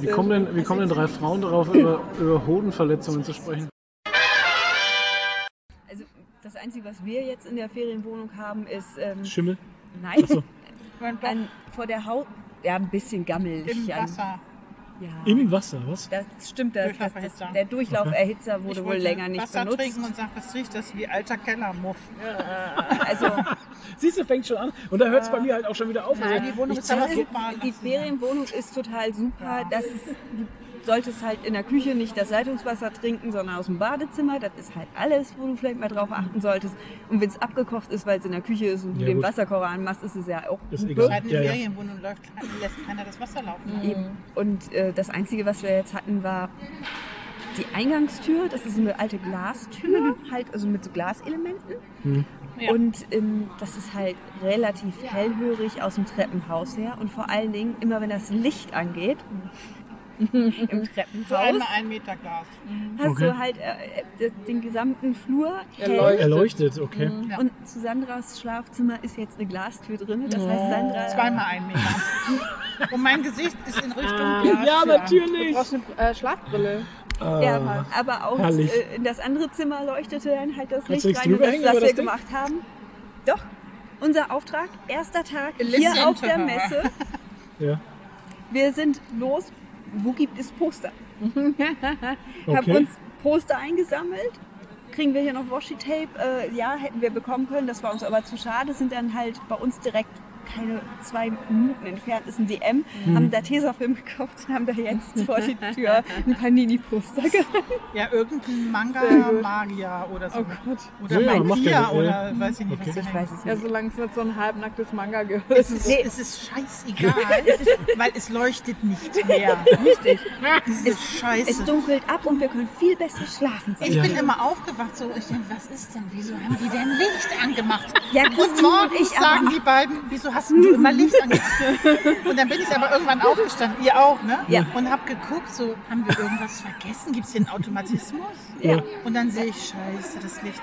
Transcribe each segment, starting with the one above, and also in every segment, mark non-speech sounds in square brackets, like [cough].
Wie kommen denn, wie kommen denn drei Frauen darauf, über, über Hodenverletzungen zu sprechen? Also das Einzige, was wir jetzt in der Ferienwohnung haben, ist ähm, Schimmel? nein, Achso. an, vor der Haut, ja ein bisschen gammelig. Im an, Wasser. Ja, Im Wasser, was? das stimmt, das, das, das, der Durchlauferhitzer wurde wohl länger nicht Wasser benutzt. trinken und sag, was riecht das wie alter Kellermuff. Also [laughs] Siehst du, fängt schon an. Und da hört es bei mir halt auch schon wieder auf. Nein, die Wohnung ist aber zahle- super. die Ferienwohnung ist total super. Das ist, solltest halt in der Küche nicht das Leitungswasser trinken, sondern aus dem Badezimmer. Das ist halt alles, wo du vielleicht mal drauf achten solltest. Und wenn es abgekocht ist, weil es in der Küche ist und du Ja, den gut. Wasserkocher anmachst, ist es ja auch Ist super. egal. Ja, der ja. Ferienwohnung läuft, lässt keiner das Wasser laufen. Eben. Und äh, das Einzige, was wir jetzt hatten, war die Eingangstür. Das ist so eine alte Glastür, halt also mit so Glaselementen. Ja. Und ähm, das ist halt relativ hellhörig aus dem Treppenhaus her. Und vor allen Dingen, immer wenn das Licht angeht, [laughs] im So Treppenhaus, einmal ein Meter Glas. hast Okay. du halt äh, äh, den gesamten Flur. Erleuchtet. Erleuchtet, okay. Ja. Und zu Sandras Schlafzimmer ist jetzt eine Glastür drin. Das heißt, Sandra. Zweimal ein Meter. [laughs] Und mein Gesicht ist in Richtung Ah, Glas. ja, Du natürlich. brauchst eine äh, Schlafbrille. Ja, aber auch herrlich. äh, in das andere Zimmer leuchtete dann halt das du Licht rein, und das, was wir das gemacht haben. Doch, unser Auftrag, erster Tag Listen hier auf der. Messe. Ja. Wir sind los. Wo gibt es Poster? [laughs] Haben Okay. uns Poster eingesammelt. Kriegen wir hier noch Washi-Tape? Äh, ja, hätten wir bekommen können. Das war uns aber zu schade. Sind dann halt bei uns direkt keine zwei Minuten entfernt ist ein DM, Mhm. haben da Tesafilm gekauft und haben da jetzt [laughs] vor die Tür ein Panini-Poster gehabt. Ja, irgendein Manga-Magier oder so. Oh Gott. Oder Ja, ja, Tier ja- oder weiß ich nicht, Okay. was Ich weiß es Ja, nicht. solange es nicht so ein halbnacktes Manga gehört. Es ist, Nee. es ist scheißegal, [laughs] es ist, weil es leuchtet nicht mehr. [laughs] Richtig. Es ist scheiße. Es dunkelt ab und wir können viel besser schlafen. Ich Ja. bin immer aufgewacht so, ich denke, was ist denn, wieso haben die denn Licht angemacht? Ja, und Christine und morgens ich sagen die beiden, wieso hast du immer Licht angemacht? Und dann bin ich aber irgendwann aufgestanden, ihr auch, ne? Ja. Und hab geguckt, so, haben wir irgendwas vergessen? Gibt es hier einen Automatismus? Ja. Und dann sehe ich, scheiße, das Licht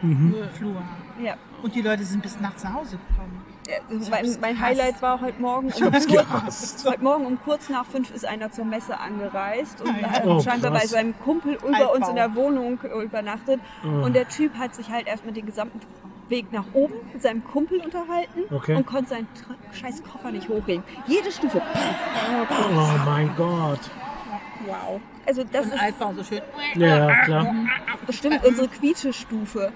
vom Flur. Ja. Und die Leute sind bis nachts nach Hause gekommen. Mein, mein. Highlight war heute Morgen, um kurz, heute Morgen um kurz nach fünf ist einer zur Messe angereist und hat Oh, scheinbar krass. bei seinem Kumpel über Altbau. uns in der Wohnung übernachtet. Und der Typ hat sich halt erstmal den gesamten Weg nach oben mit seinem Kumpel unterhalten Okay. und konnte seinen Tr- scheiß Koffer nicht hochheben. Jede Stufe. Oh mein Gott. Wow. Also das Und ist Altbau so schön. Ja, ja, klar. bestimmt unsere Quietsche-Stufe.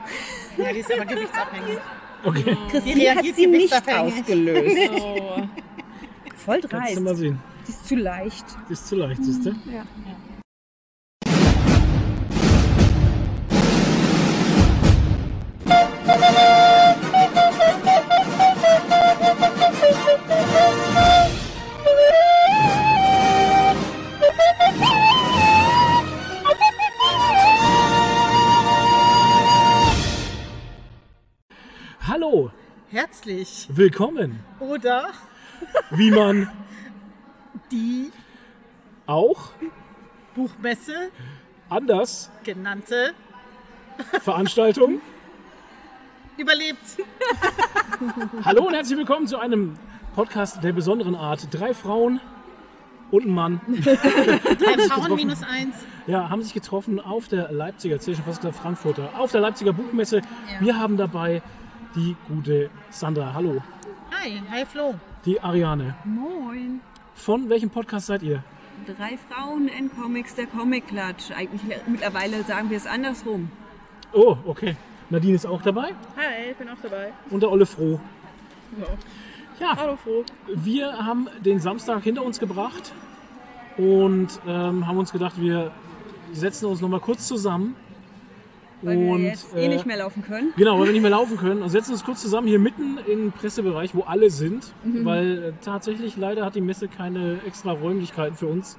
Ja, die ist aber gewichtsabhängig. Okay. Christine hat sie nicht ausgelöst. [laughs] Oh. Voll Kannst dreist. du mal sehen. Die ist zu leicht. Das ist zu leicht, siehst du? Ja. Hallo, Herzlich. willkommen. Oder Wie man [laughs] die auch Buchmesse anders genannte [laughs] Veranstaltung. überlebt. [laughs] Hallo und herzlich willkommen zu einem Podcast der besonderen Art. Drei Frauen und ein Mann Drei Frauen minus eins. ja, haben sich getroffen auf der Leipziger, jetzt hätte ich fast gesagt Frankfurter, auf der Leipziger Buchmesse. Wir haben dabei die gute Sandra. Hallo. Hi, hi Flo. Die Ariane. Moin. Von welchem Podcast seid ihr? Drei Frauen in Comics, der Comic-Klatsch. Eigentlich mittlerweile sagen wir es andersrum. Oh, okay. Nadine ist auch dabei Hi, ich bin auch dabei. und der Olle Froh. Ja, Hallo Froh. wir haben den Samstag hinter uns gebracht und ähm, haben uns gedacht, wir setzen uns noch mal kurz zusammen. Weil und, wir jetzt eh äh, nicht mehr laufen können. Genau, weil wir nicht mehr laufen können und setzen uns kurz zusammen hier mitten im Pressebereich, wo alle sind, weil äh, tatsächlich leider hat die Messe keine extra Räumlichkeiten für uns,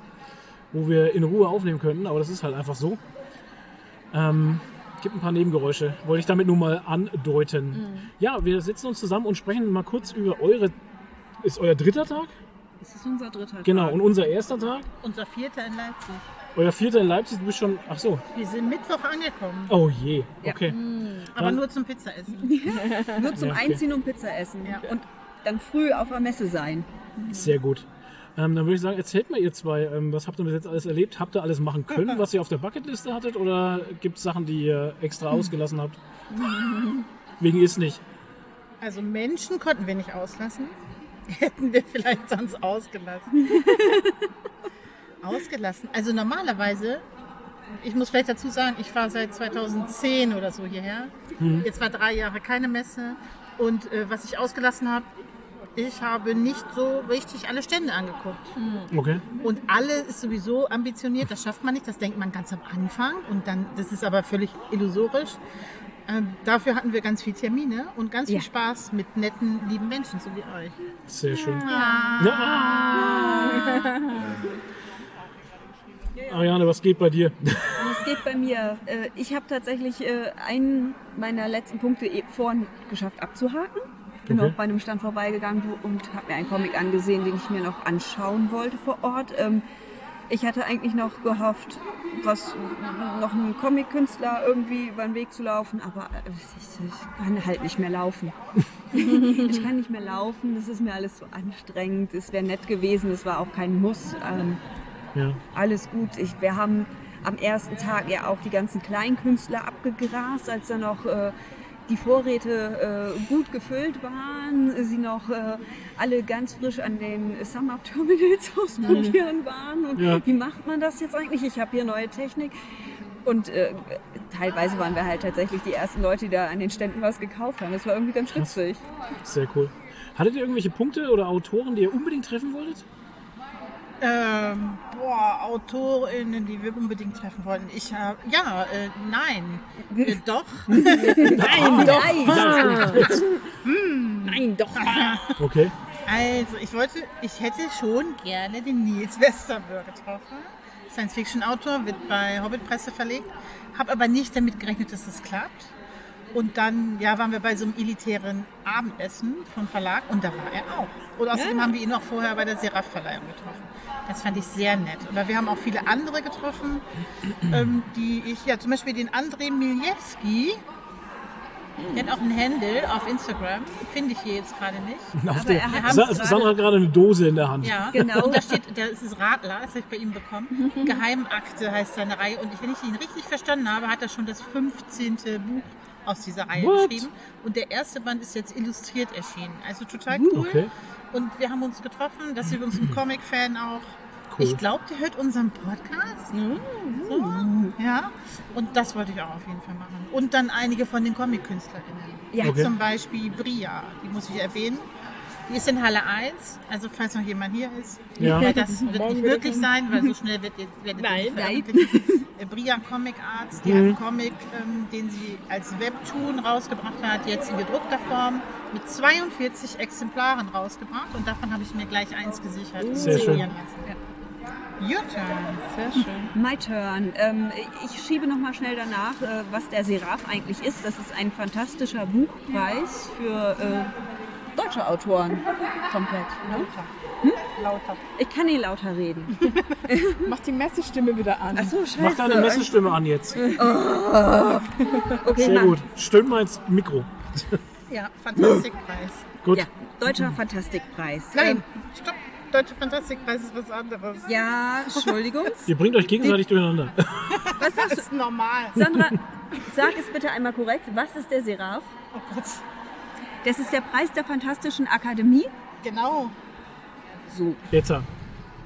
wo wir in Ruhe aufnehmen könnten, aber das ist halt einfach so. Ähm, gibt ein paar Nebengeräusche, wollte ich damit nur mal andeuten. Ja, wir setzen uns zusammen und sprechen mal kurz über eure. Ist euer dritter Tag? Das ist unser dritter Genau, Tag. und unser erster Tag. Unser Vierter in Leipzig. Euer vierter in Leipzig, du bist schon. Ach so. Wir sind Mittwoch angekommen. Oh je. Ja. Okay. Aber Dann- nur zum Pizzaessen. [laughs] Nur zum Ja, okay. Einziehen und Pizza essen. Ja. Und dann früh auf der Messe sein. Sehr gut. Ähm, dann würde ich sagen, erzählt mal ihr zwei, ähm, was habt ihr bis jetzt alles erlebt? Habt ihr alles machen können, [laughs] was ihr auf der Bucketliste hattet? Oder gibt es Sachen, die ihr extra ausgelassen habt? [laughs] Wegen ist nicht. Also Menschen konnten wir nicht auslassen. Hätten wir vielleicht sonst ausgelassen. Ausgelassen. Also normalerweise, ich muss vielleicht dazu sagen, ich war seit 2010 oder so hierher. Jetzt war drei Jahre keine Messe. Und äh, was ich ausgelassen habe, ich habe nicht so richtig alle Stände angeguckt. Okay. Und alle ist sowieso ambitioniert, das schafft man nicht, das denkt man ganz am Anfang und dann, das ist aber völlig illusorisch. Ähm, dafür hatten wir ganz viel Termine und ganz Ja. viel Spaß mit netten, lieben Menschen, so wie euch. Sehr schön. Ja. [laughs] Ariane, was geht bei dir? Es geht bei mir. Äh, Ich habe tatsächlich äh, einen meiner letzten Punkte eh vorhin geschafft abzuhaken. Bin Okay. auch bei einem Stand vorbeigegangen und habe mir einen Comic angesehen, den ich mir noch anschauen wollte vor Ort. Ähm, Ich hatte eigentlich noch gehofft, was noch einen Comic-Künstler irgendwie über den Weg zu laufen, aber äh, ich, ich kann halt nicht mehr laufen. [laughs] ich kann nicht mehr laufen, das ist mir alles so anstrengend. Es wäre nett gewesen, es war auch kein Muss. Ja. alles gut. Ich, wir haben am ersten Tag ja auch die ganzen Kleinkünstler abgegrast, als dann noch äh, die Vorräte äh, gut gefüllt waren, sie noch äh, alle ganz frisch an den Summer Terminals [laughs] ausprobieren waren. Und Ja. wie macht man das jetzt eigentlich? Ich habe hier neue Technik. Und äh, teilweise waren wir halt tatsächlich die ersten Leute, die da an den Ständen was gekauft haben. Das war irgendwie ganz witzig. Sehr cool. Hattet ihr irgendwelche Punkte oder Autoren, die ihr unbedingt treffen wolltet? Ähm, boah, AutorInnen, die wir unbedingt treffen wollten. Ich habe, ja, äh, nein, äh, [laughs] doch. [laughs] Nein, doch! Nein, doch! [laughs] Okay. Also, ich wollte, ich hätte schon gerne den Nils Westerberg getroffen. Science-Fiction-Autor, wird bei Hobbit Presse verlegt. Habe aber nicht damit gerechnet, dass das klappt. Und dann ja, waren wir bei so einem elitären Abendessen vom Verlag und da war er auch. Und außerdem haben wir ihn noch vorher bei der Seraph-Verleihung getroffen. Das fand ich sehr nett. Aber wir haben auch viele andere getroffen, [clears throat] ähm, die ich, ja zum Beispiel den André Miljewski, der hat auch einen Handle auf Instagram, finde ich hier jetzt gerade nicht. [laughs] Auf Aber der, er hat Sa gerade- Sandra hat gerade eine Dose in der Hand. Ja, [laughs] Genau. Und da steht, da ist es Radler, das habe ich bei ihm bekommen. [laughs] Geheimakte heißt seine Reihe. Und ich, wenn ich ihn richtig verstanden habe, hat er schon das 15. Buch aus dieser Reihe What? geschrieben. Und der erste Band ist jetzt illustriert erschienen. Also total Uh, cool. Okay. Und wir haben uns getroffen, das ist uns ein Comic-Fan auch. Ich glaube, der hört unseren Podcast. So, ja. Und das wollte ich auch auf jeden Fall machen. Und dann einige von den Comic-KünstlerInnen. Ja. Okay. Zum Beispiel Bria, die muss ich erwähnen. Die ist in Halle 1, also falls noch jemand hier ist. Ja. Das wird nicht möglich sein, weil so schnell wird, werdet ihr Nein. veröffentlicht. Äh, Bria Comic Arts, die hat einen Comic, ähm, den sie als Webtoon rausgebracht hat, jetzt in gedruckter Form, mit 42 Exemplaren rausgebracht. Und davon habe ich mir gleich eins gesichert. Sehr schön. lassen. Your turn. Sehr schön. My turn. Ähm, ich schiebe noch mal schnell danach, äh, was der Seraph eigentlich ist. Das ist ein fantastischer Buchpreis für äh, deutsche Autoren. Komplett. Ne? Lauter. Ich kann nicht lauter reden. [laughs] Mach die Messestimme wieder an. Ach so, scheiße. Mach deine Messestimme an jetzt. Okay, Sehr gut. Stimmt mal ins Mikro. Ja, Fantastikpreis. Gut. Ja, deutscher Fantastikpreis. Nein, stopp. Deutsche Fantastikpreis ist was anderes. Ja, Entschuldigung. [laughs] Ihr bringt euch gegenseitig durcheinander. Was sagst Das du? ist normal. Sandra, sag es bitte einmal korrekt. Was ist der Seraph? Oh Gott. Das ist der Preis der Fantastischen Akademie. Genau. So, Jetzt.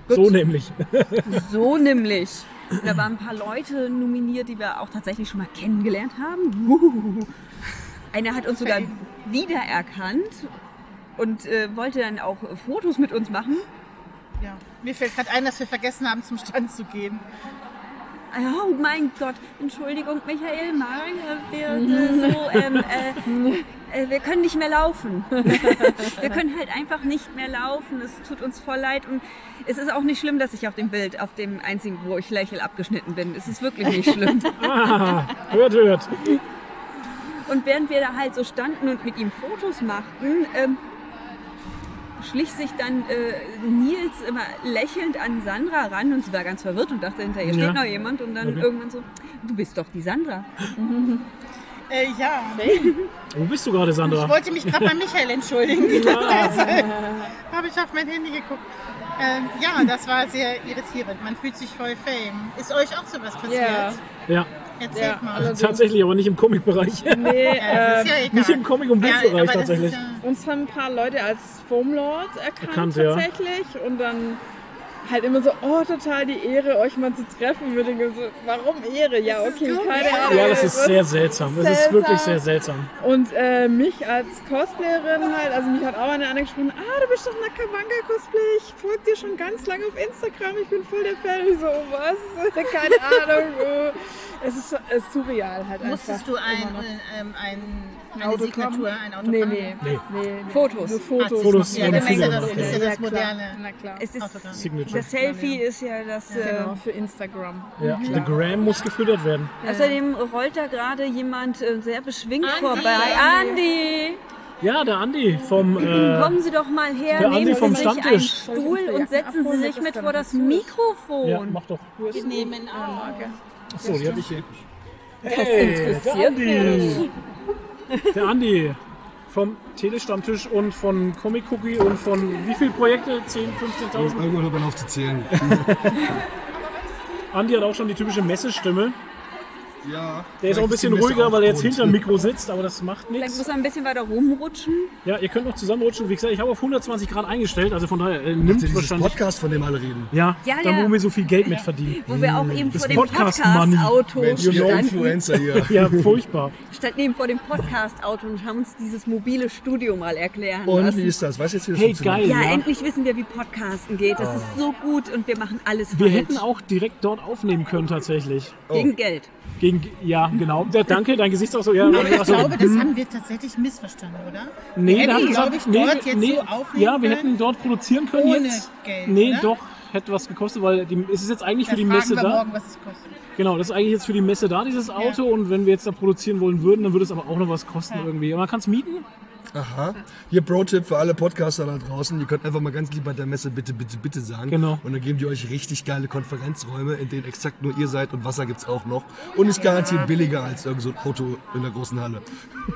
So nämlich. [laughs] so nämlich. Da waren ein paar Leute nominiert, die wir auch tatsächlich schon mal kennengelernt haben. Uhuhu. Einer hat uns sogar wiedererkannt und äh, wollte dann auch Fotos mit uns machen. Ja. Mir fällt gerade ein, dass wir vergessen haben, zum Stand zu gehen. Oh mein Gott, Entschuldigung, Michael, Maria, wir, äh, so, ähm, äh, äh, wir können nicht mehr laufen. [laughs] wir können halt einfach nicht mehr laufen. Es tut uns voll leid und es ist auch nicht schlimm, dass ich auf dem Bild, auf dem einzigen, wo ich lächel, abgeschnitten bin. Es ist wirklich nicht schlimm. [laughs] Ah, hört, hört. Und während wir da halt so standen und mit ihm Fotos machten, ähm, schlich sich dann äh, Nils immer lächelnd an Sandra ran und sie war ganz verwirrt und dachte, hinter ihr steht Ja. noch jemand und dann Okay. irgendwann so, du bist doch die Sandra. [laughs] Äh, ja. Wo bist du gerade, Ich Sandra? wollte mich gerade bei Michael entschuldigen. Deshalb [laughs] habe ich auf mein Handy geguckt. Ähm, ja, das war sehr irritierend. Man fühlt sich voll fame. Ist euch auch sowas passiert? Ja. Ja, Erzählt Ja, mal. also- tatsächlich, aber nicht im Comic-Bereich. Nee, [laughs] Ja, äh, ist ja egal. Nicht im Comic- und Buchbereich tatsächlich. Uns haben ein paar Leute als Foamlord erkannt, Erkannt, ja. tatsächlich. Und dann halt immer so, oh, total die Ehre, euch mal zu treffen. Wir denken so, warum Ehre? Ja, okay, keine. Ahnung. Ja, das ist sehr seltsam. Das ist wirklich sehr seltsam. Und äh, mich als Cosplayerin halt, also mich hat auch eine angesprochen, ah, du bist doch Nakawanga-Cosplay, ich folge dir schon ganz lange auf Instagram, ich bin voll der Fan. Ich so, oh, was? [laughs] Keine Ahnung. Oh. [laughs] Es ist, es ist surreal halt musstest einfach. du ein, ähm, ein, eine Autogramm? Signatur, ein Autogramm? Nee, nee. Nee. nee, nee. Fotos. Nur Fotos. Fotos Ja, das ist ja das, das, ist ja Ja, das moderne. Na klar. Es ist. Signature. das Selfie ist ja das. Genau, Äh, für Instagram. Ja, der Gram muss gefüttert werden. außerdem rollt da gerade jemand äh, sehr beschwingt Andi. vorbei. Andi, Ja, der Andi vom. Äh, [laughs] kommen Sie doch mal her, Der Andi nehmen vom Sie sich einen Stammtisch. Stuhl und setzen Sie sich mit vor das ja, Mikrofon. mach doch. Wir nehmen auch. Achso, die hatte ich hier. Hey, der Andi. Der Andi vom Telestammtisch und von Comic Cookie und von wie viele Projekte? 10, 15.000? Irgendwann hört man auf zu zählen. [laughs] Andi hat auch schon die typische Messestimme. Ja. Der ist auch ein bisschen ruhiger, weil er jetzt hinterm Mikro sitzt, aber das macht Vielleicht nichts. muss er ein bisschen weiter rumrutschen. Ja, ihr könnt noch zusammenrutschen. Wie gesagt, ich habe auf 120 Grad eingestellt, also von daher äh, nimmt Dieses wahrscheinlich. Podcast, von dem alle reden. Ja, Ja, da ja. wo wir so viel Geld mit verdienen. Wo wir auch eben Das vor dem. Podcast-Auto ihr standen, Influencer hier. Ja, furchtbar. standen eben vor dem Podcast-Auto und haben uns dieses mobile Studio mal erklären Und lassen. wie ist das? Weißt du jetzt, wie das Hey, funktioniert? geil. ja, ja. endlich wissen wir, wie Podcasten geht. Das ist so gut und wir machen alles Wir falsch. hätten auch direkt dort aufnehmen können, tatsächlich. Gegen Geld. Gegen, ja, genau. Ja, danke, dein Gesichtsausdruck. Ja, ich also, glaube, das haben wir tatsächlich missverstanden, oder? nee, hätten, der hat glaub gesagt, ich, nee, dort jetzt nee, so aufnehmen ja, wir können, hätten dort produzieren können ohne jetzt. Geld, nee, oder? doch, hätte was gekostet, weil die, es ist jetzt eigentlich für Da die Messe wir da. morgen, was es kostet. Genau, das ist eigentlich jetzt für die Messe da, dieses Auto. Und wenn wir jetzt da produzieren wollen würden, dann würde es aber auch noch was kosten irgendwie. Aber man kann es mieten. Aha. Hier Pro-Tipp für alle Podcaster da draußen. Ihr könnt einfach mal ganz lieb bei der Messe bitte, bitte, bitte sagen. Genau. Und dann geben die euch richtig geile Konferenzräume, in denen exakt nur ihr seid und Wasser gibt's auch noch. Und ist garantiert billiger als irgend so ein Auto in der großen Halle.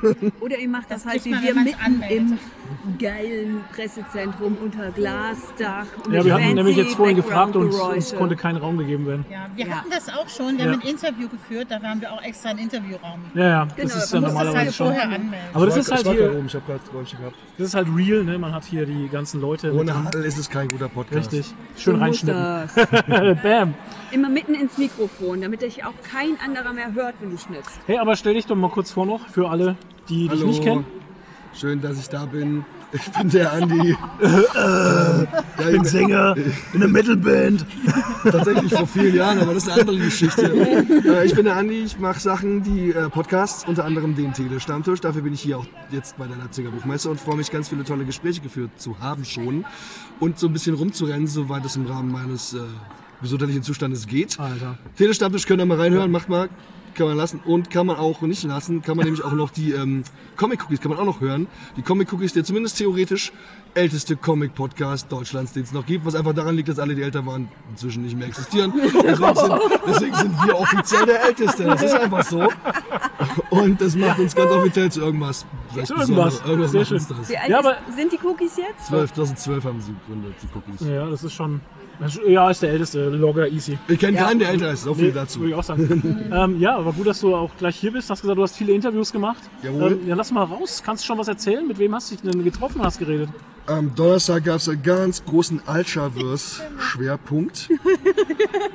[laughs] Oder ihr macht das, Das halt wie wir mitten anmeldet. im geilen Pressezentrum unter Glasdach. und Ja, wir hatten nämlich jetzt vorhin gefragt und uns Background-Geräusche. konnte kein Raum gegeben werden. Ja, wir Ja. hatten das auch schon. Wir Ja. haben ein Interview geführt, da haben wir auch extra einen Interviewraum. Ja, ja, Genau, das ist man ja muss das normalerweise halt schon. vorher anmelden. Aber das Ich ist halt ich hier, Räumchen gehabt. das ist halt real, ne? Man hat hier die ganzen Leute. Ohne. Hall ist es kein guter Podcast. Richtig. Schön So reinschnippen. [laughs] Bam. Immer mitten ins Mikrofon, damit dich auch kein anderer mehr hört, wenn du schnippst. Hey, aber stell dich doch mal kurz vor noch für alle, die dich Hallo. nicht kennen. Schön, dass ich da bin. Ich bin der Andi. [laughs] ich bin Sänger in der Metalband. Tatsächlich vor vielen Jahren, aber das ist eine andere Geschichte. Äh, ich bin der Andi, ich mache Sachen, die äh, Podcasts, unter anderem den Tele-Stammtisch. Dafür bin ich hier auch jetzt bei der Leipziger Buchmesse und freue mich, ganz viele tolle Gespräche geführt zu haben schon. Und so ein bisschen rumzurennen, soweit es im Rahmen meines äh, gesundheitlichen Zustandes geht. Alter. Tele-Stammtisch könnt ihr mal reinhören, macht mal. Kann man lassen und kann man auch nicht lassen, kann man nämlich auch noch die ähm, Comic Cookies kann man auch noch hören. Die Comic Cookies, der zumindest theoretisch älteste Comic Podcast Deutschlands, den es noch gibt, was einfach daran liegt, dass alle, die älter waren, inzwischen nicht mehr existieren. Deswegen sind, deswegen sind wir offiziell der Älteste. Das ist einfach so. Und das macht uns ganz offiziell zu irgendwas. Irgendwas. Irgendwas Sehr macht uns schön. das. Wie alt Ja, sind die Cookies jetzt? 12, 2012 haben sie gegründet, die Cookies. Ja, das ist schon. Ja, ist der älteste Logger easy. Ich kenne keinen, der älter ist. So viel Nee, dazu. Würde ich auch sagen. [laughs] ähm, ja, aber gut, dass du auch gleich hier bist. Hast gesagt, du hast viele Interviews gemacht. Jawohl. Ähm, ja, lass mal raus. Kannst du schon was erzählen? Mit wem hast du dich denn getroffen, hast geredet? Am Donnerstag gab es einen ganz großen Ultraverse-Schwerpunkt.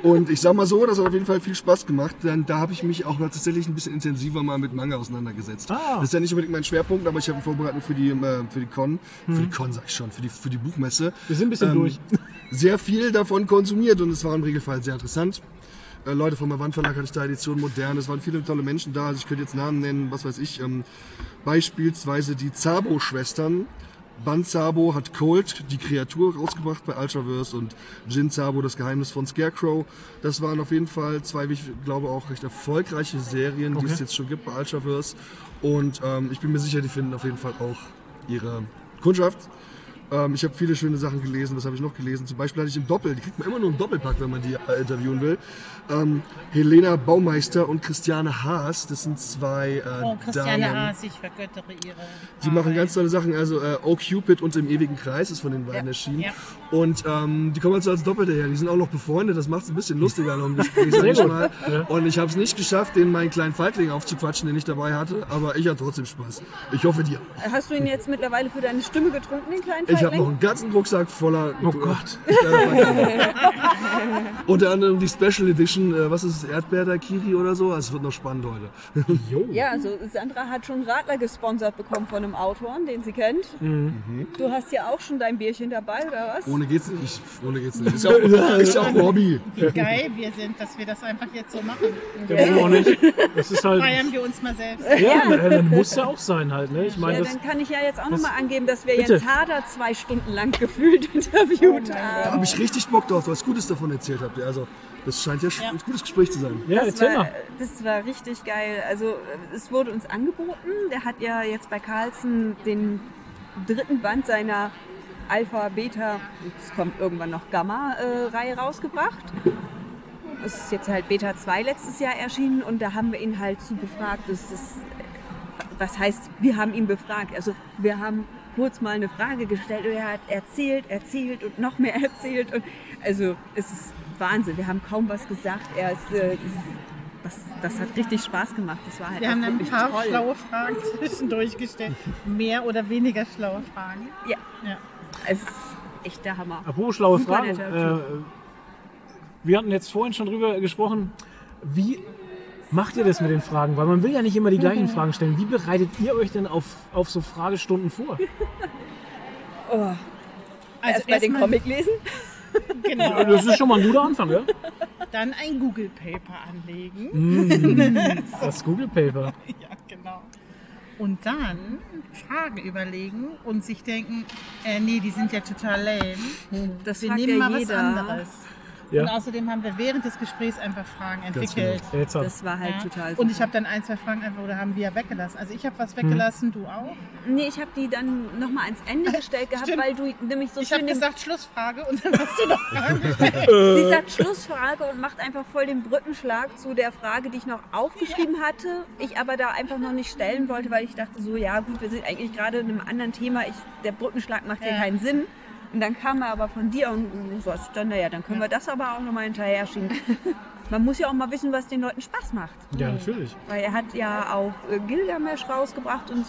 Und ich sag mal so, das hat auf jeden Fall viel Spaß gemacht, denn da habe ich mich auch tatsächlich ein bisschen intensiver mal mit Manga auseinandergesetzt. Ah. Das ist ja nicht unbedingt mein Schwerpunkt, aber ich habe in Vorbereitung für die, äh, für die Con, für die Con sag ich schon, für die, für die Buchmesse, Wir sind ein bisschen ähm, durch. [laughs] sehr viel davon konsumiert und es war im Regelfall sehr interessant. Äh, Leute vom Verlag hatte ich da Edition modern. Es waren viele tolle Menschen da. Also ich könnte jetzt Namen nennen, was weiß ich. Ähm, beispielsweise die Zabo-Schwestern. Ban Zabo hat Cold, die Kreatur, rausgebracht bei Ultraverse und Jin Zabo, das Geheimnis von Scarecrow. Das waren auf jeden Fall zwei, wie ich glaube, auch recht erfolgreiche Serien, die Okay. es jetzt schon gibt bei Ultraverse. Und ähm, ich bin mir sicher, die finden auf jeden Fall auch ihre Kundschaft. Ähm, ich habe viele schöne Sachen gelesen. Was habe ich noch gelesen? Zum Beispiel hatte ich im Doppel, die kriegt man immer nur im Doppelpack, wenn man die äh, interviewen will. Ähm, Helena Baumeister und Christiane Haas. Das sind zwei äh, Oh, Christiane Damen. Haas, ich vergöttere ihre. Die machen ganz tolle Sachen. Also äh, Oh Cupid und Im ewigen Kreis ist von den beiden erschienen. Ja. Und ähm, die kommen also als Doppelte her. Die sind auch noch befreundet. Das macht es ein bisschen lustiger noch im Gespräch, sag ich mal. Ja. Und ich habe es nicht geschafft, den meinen kleinen Feigling aufzuquatschen, den ich dabei hatte. Aber ich hatte trotzdem Spaß. Ich hoffe, dir. Hast du ihn jetzt mittlerweile für deine Stimme getrunken, den kleinen Ich habe Feigling? noch einen ganzen Rucksack voller. Oh Gott. [laughs] Unter anderem die Special Edition, äh, was ist es, Erdbeer-Daiquiri oder so? Also es wird noch spannend heute. [laughs] Jo. Ja, also Sandra hat schon Radler gesponsert bekommen von einem Autor, den sie kennt. Du hast ja auch schon dein Bierchen dabei, oder was? Ohne geht's nicht. Ich, ohne geht's nicht. Ist ja [laughs] auch, ist ja auch ein Hobby. Wie geil wir sind, dass wir das einfach jetzt so machen. Der braucht auch nicht. Das ist halt. Feiern wir uns mal selbst. Ja, na, dann muss ja auch sein halt. Ne? Ich meine, Ja, das, dann kann ich ja jetzt auch nochmal angeben, dass wir Bitte. Jens Harder zwei Stunden lang [laughs] gefühlt interviewt Da haben. habe ich richtig Bock drauf, was Gutes davon erzählt habt. ihr. Also, das scheint ja, ein gutes Gespräch zu sein. ja, Das erzähl war, mal. das war richtig geil. Also äh, es wurde uns angeboten. Der hat ja jetzt bei Carlsen den dritten Band seiner Alpha, Beta, es kommt irgendwann noch Gamma-Reihe rausgebracht. Es ist jetzt halt Beta 2 letztes Jahr erschienen und da haben wir ihn halt zu befragt. Das ist, was heißt, wir haben ihn befragt? Also wir haben kurz mal eine Frage gestellt und er hat erzählt, erzählt und noch mehr [laughs] erzählt. Und also es ist Wahnsinn. Wir haben kaum was gesagt. Er ist, äh, ist das, das hat richtig Spaß gemacht. Das war halt Wir haben ein paar toll. schlaue Fragen [laughs] zwischendurch gestellt. Mehr oder weniger schlaue Fragen. Ja, Ja. es ist echt der Hammer. Apropos schlaue Super Fragen. Äh, wir hatten jetzt vorhin schon drüber gesprochen. Wie macht ihr das mit den Fragen? Weil man will ja nicht immer die gleichen [laughs] Fragen stellen. Wie bereitet ihr euch denn auf, auf so Fragestunden vor? [laughs] Oh, Also erst bei den Comic lesen. Genau. Das ist schon mal ein guter Anfang, ja? Dann ein Google Paper anlegen. [laughs] Das Google Paper. Ja, genau. Und dann Fragen überlegen und sich denken, äh, nee, die sind ja total lame. Das Wir nehmen ja mal was jeder. Anderes. Und Ja. außerdem haben wir während des Gesprächs einfach Fragen entwickelt. Jetzt hat- Das war halt Ja. total Und ich habe dann ein, zwei Fragen einfach oder haben wir ja weggelassen. Also ich habe was weggelassen, du auch. Nee, ich habe die dann nochmal ans Ende [laughs] gestellt gehabt, Stimmt. weil du nämlich so Ich habe schön den, gesagt Schlussfrage und dann hast du noch [laughs] Fragen [laughs] gestellt. Sie sagt Schlussfrage und macht einfach voll den Brückenschlag zu der Frage, die ich noch aufgeschrieben hatte. Ich aber da einfach noch nicht stellen wollte, weil ich dachte so, ja gut, wir sind eigentlich gerade in einem anderen Thema. Ich, der Brückenschlag macht ja Ja. keinen Sinn. Und dann kam er aber von dir und so was dann, naja, dann können wir das aber auch nochmal hinterher schieben. [laughs] Man muss ja auch mal wissen, was den Leuten Spaß macht. Ja, natürlich. Weil er hat ja auch äh, Gilgamesh rausgebracht und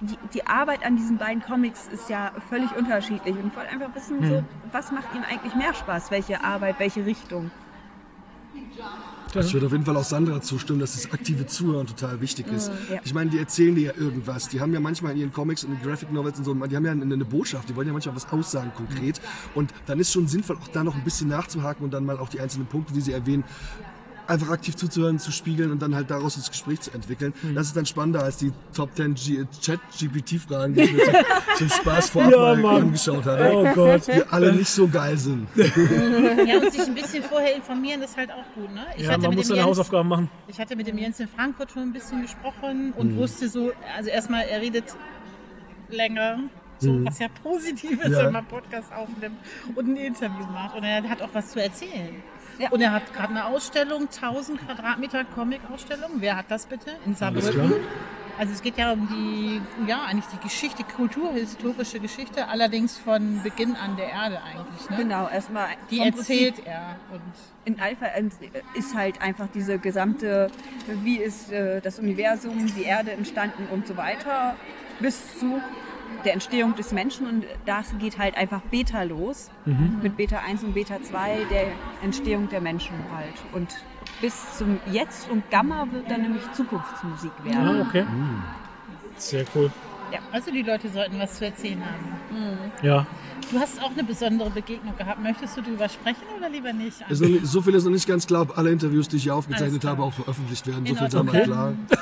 die, die Arbeit an diesen beiden Comics ist ja völlig unterschiedlich. Und ich wollte einfach wissen, so, was macht ihm eigentlich mehr Spaß? Welche Arbeit, welche Richtung? Ich würde auf jeden Fall auch Sandra zustimmen, dass das aktive Zuhören total wichtig ist. Ja. Ich meine, die erzählen dir ja irgendwas. Die haben ja manchmal in ihren Comics und Graphic Novels und so, die haben ja eine, eine Botschaft, die wollen ja manchmal was aussagen konkret. Und dann ist schon sinnvoll, auch da noch ein bisschen nachzuhaken und dann mal auch die einzelnen Punkte, die sie erwähnen, einfach aktiv zuzuhören, zu spiegeln und dann halt daraus das Gespräch zu entwickeln. Das ist dann spannender als die Top 10 G- Chat-GPT-Fragen, die ich mir [laughs] zum, Spaß vorab Ja, mal Mann. angeschaut habe. Oh Gott. Die alle nicht so geil sind. [laughs] Ja, und sich ein bisschen vorher informieren ist halt auch gut. Ne? Ich, Ja, hatte man mit muss dem seine Jens, Hausaufgaben machen. ich hatte mit dem Jens in Frankfurt schon ein bisschen gesprochen und wusste so, also erstmal, er redet länger, so, was ja positiv ist, Ja. wenn man Podcast aufnimmt und ein Interview macht. Und er hat auch was zu erzählen. Ja. Und er hat gerade eine Ausstellung, 1000 Quadratmeter Comic-Ausstellung. Wer hat das bitte? In. Saarbrücken. Also es geht ja um die, ja, eigentlich die Geschichte, kulturhistorische Geschichte, allerdings von Beginn an der Erde eigentlich. Ne? Genau, erstmal Die vom Prinzip erzählt er. Und in Alpha ist halt einfach diese gesamte, wie ist äh, das Universum, die Erde entstanden und so weiter, bis zu der Entstehung des Menschen und das geht halt einfach Beta los, mit Beta 1 und Beta 2, der Entstehung der Menschen halt. Und bis zum Jetzt und Gamma wird dann nämlich Zukunftsmusik werden. Ah, okay. Sehr cool. Also die Leute sollten was zu erzählen haben. Ja. Du hast auch eine besondere Begegnung gehabt. Möchtest du darüber sprechen oder lieber nicht? Nicht, so viel ist noch nicht ganz klar, ob alle Interviews, die ich hier aufgezeichnet habe, auch veröffentlicht werden. So In viel ist mal Ordnung. klar. [laughs]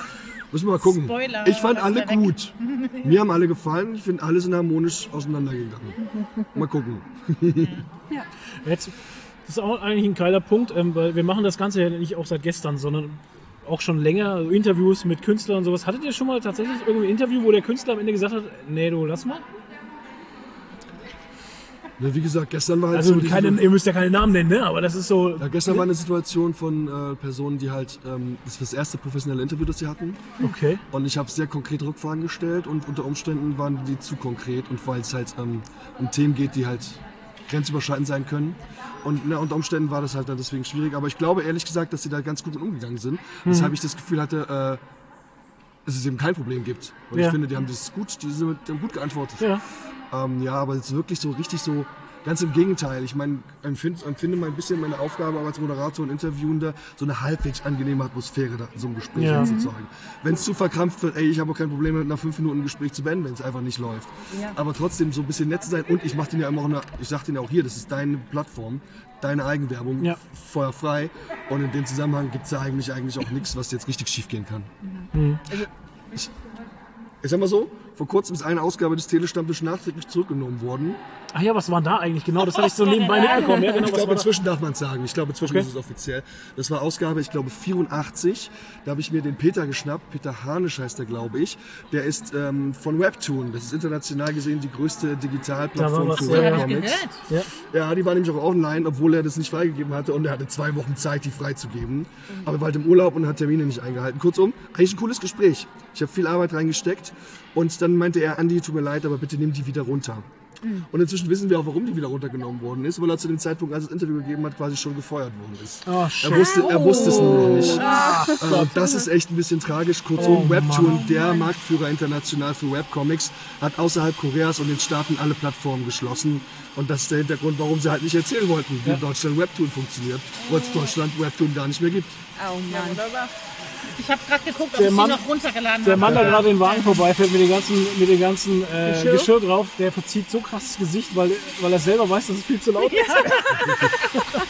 Müssen wir mal gucken. Spoiler, ich fand alle gut. Mir haben alle gefallen. Ich finde, alle sind harmonisch auseinandergegangen. Mal gucken. [laughs] Jetzt, das ist auch eigentlich ein geiler Punkt, ähm, weil wir machen das Ganze ja nicht auch seit gestern, sondern auch schon länger also Interviews mit Künstlern und sowas. Hattet ihr schon mal tatsächlich irgendwie ein Interview, wo der Künstler am Ende gesagt hat, nee, du lass mal? Ja, wie gesagt, gestern war halt Also so keine, ihr müsst ja keine Namen nennen, ne? aber das ist so. Ja, gestern war eine Situation von äh, Personen, die halt, ähm, das war das erste professionelle Interview, das sie hatten. Okay. Und ich habe sehr konkrete Rückfragen gestellt und unter Umständen waren die zu konkret und weil es halt ähm, um Themen geht, die halt grenzüberschreitend sein können. Und ne, unter Umständen war das halt dann deswegen schwierig. Aber ich glaube ehrlich gesagt, dass sie da ganz gut mit umgegangen sind. Weshalb ich das Gefühl hatte, äh, dass es eben kein Problem gibt. Und Ja. ich finde, die haben das gut, die sind, die haben gut geantwortet. Ja. Ähm, ja, aber jetzt wirklich so richtig so, ganz im Gegenteil. Ich meine, empfinde, empfinde mal ein bisschen meine Aufgabe auch als Moderator und Interviewender, so eine halbwegs angenehme Atmosphäre da in so einem Gespräch Ja. anzuzeugen. Wenn es zu verkrampft wird, ey, ich habe auch kein Problem mit nach fünf Minuten ein Gespräch zu beenden, wenn es einfach nicht läuft. Ja. Aber trotzdem so ein bisschen nett zu sein und ich mache den ja immer auch eine, ich sag den ja auch hier, das ist deine Plattform, deine Eigenwerbung, Ja. feuerfrei. Und in dem Zusammenhang gibt es ja eigentlich, eigentlich auch nichts, was jetzt richtig schief gehen kann. Ich, ich sag mal so, vor kurzem ist eine Ausgabe des Telestammtisch nachträglich zurückgenommen worden. Ach ja, was war da eigentlich genau? Das hatte ich so [laughs] nebenbei mitbekommen. Ja, genau, Ich glaube, inzwischen darf man es sagen. Ich glaube, inzwischen Okay. ist es offiziell. Das war Ausgabe, ich glaube, 84. Da habe ich mir den Peter geschnappt. Peter Hanisch heißt er, glaube ich. Der ist ähm, von Webtoon. Das ist international gesehen die größte Digitalplattform für. Webcomics. Ja. Ja, die war nämlich auch online, obwohl er das nicht freigegeben hatte. Und er hatte zwei Wochen Zeit, die freizugeben. Aber er war halt im Urlaub und hat Termine nicht eingehalten. Kurzum, eigentlich ein cooles Gespräch. Ich habe viel Arbeit reingesteckt. Und dann meinte er, Andi, tut mir leid, aber bitte nimm die wieder runter. Und inzwischen wissen wir auch, warum die wieder runtergenommen worden ist, weil er zu dem Zeitpunkt, als er das Interview gegeben hat, quasi schon gefeuert worden ist. Oh, er, shit. wusste, er wusste es nur noch nicht. Äh, das ist echt ein bisschen tragisch. Kurzum, Oh, Webtoon, der Marktführer international für Webcomics, hat außerhalb Koreas und den Staaten alle Plattformen geschlossen. Und das ist der Hintergrund, warum sie halt nicht erzählen wollten, wie in Deutschland Webtoon funktioniert, weil es Deutschland Webtoon gar nicht mehr gibt. Oh Mann. Wunderbar. Ich habe gerade geguckt, ob Der ich Mann- sie noch runtergeladen Der. Mann, der gerade den Wagen vorbeifährt mit dem ganzen, mit dem ganzen äh, Geschirr? Geschirr? drauf, der verzieht so krass das Gesicht, weil, weil er selber weiß, dass es viel zu laut ist. [laughs]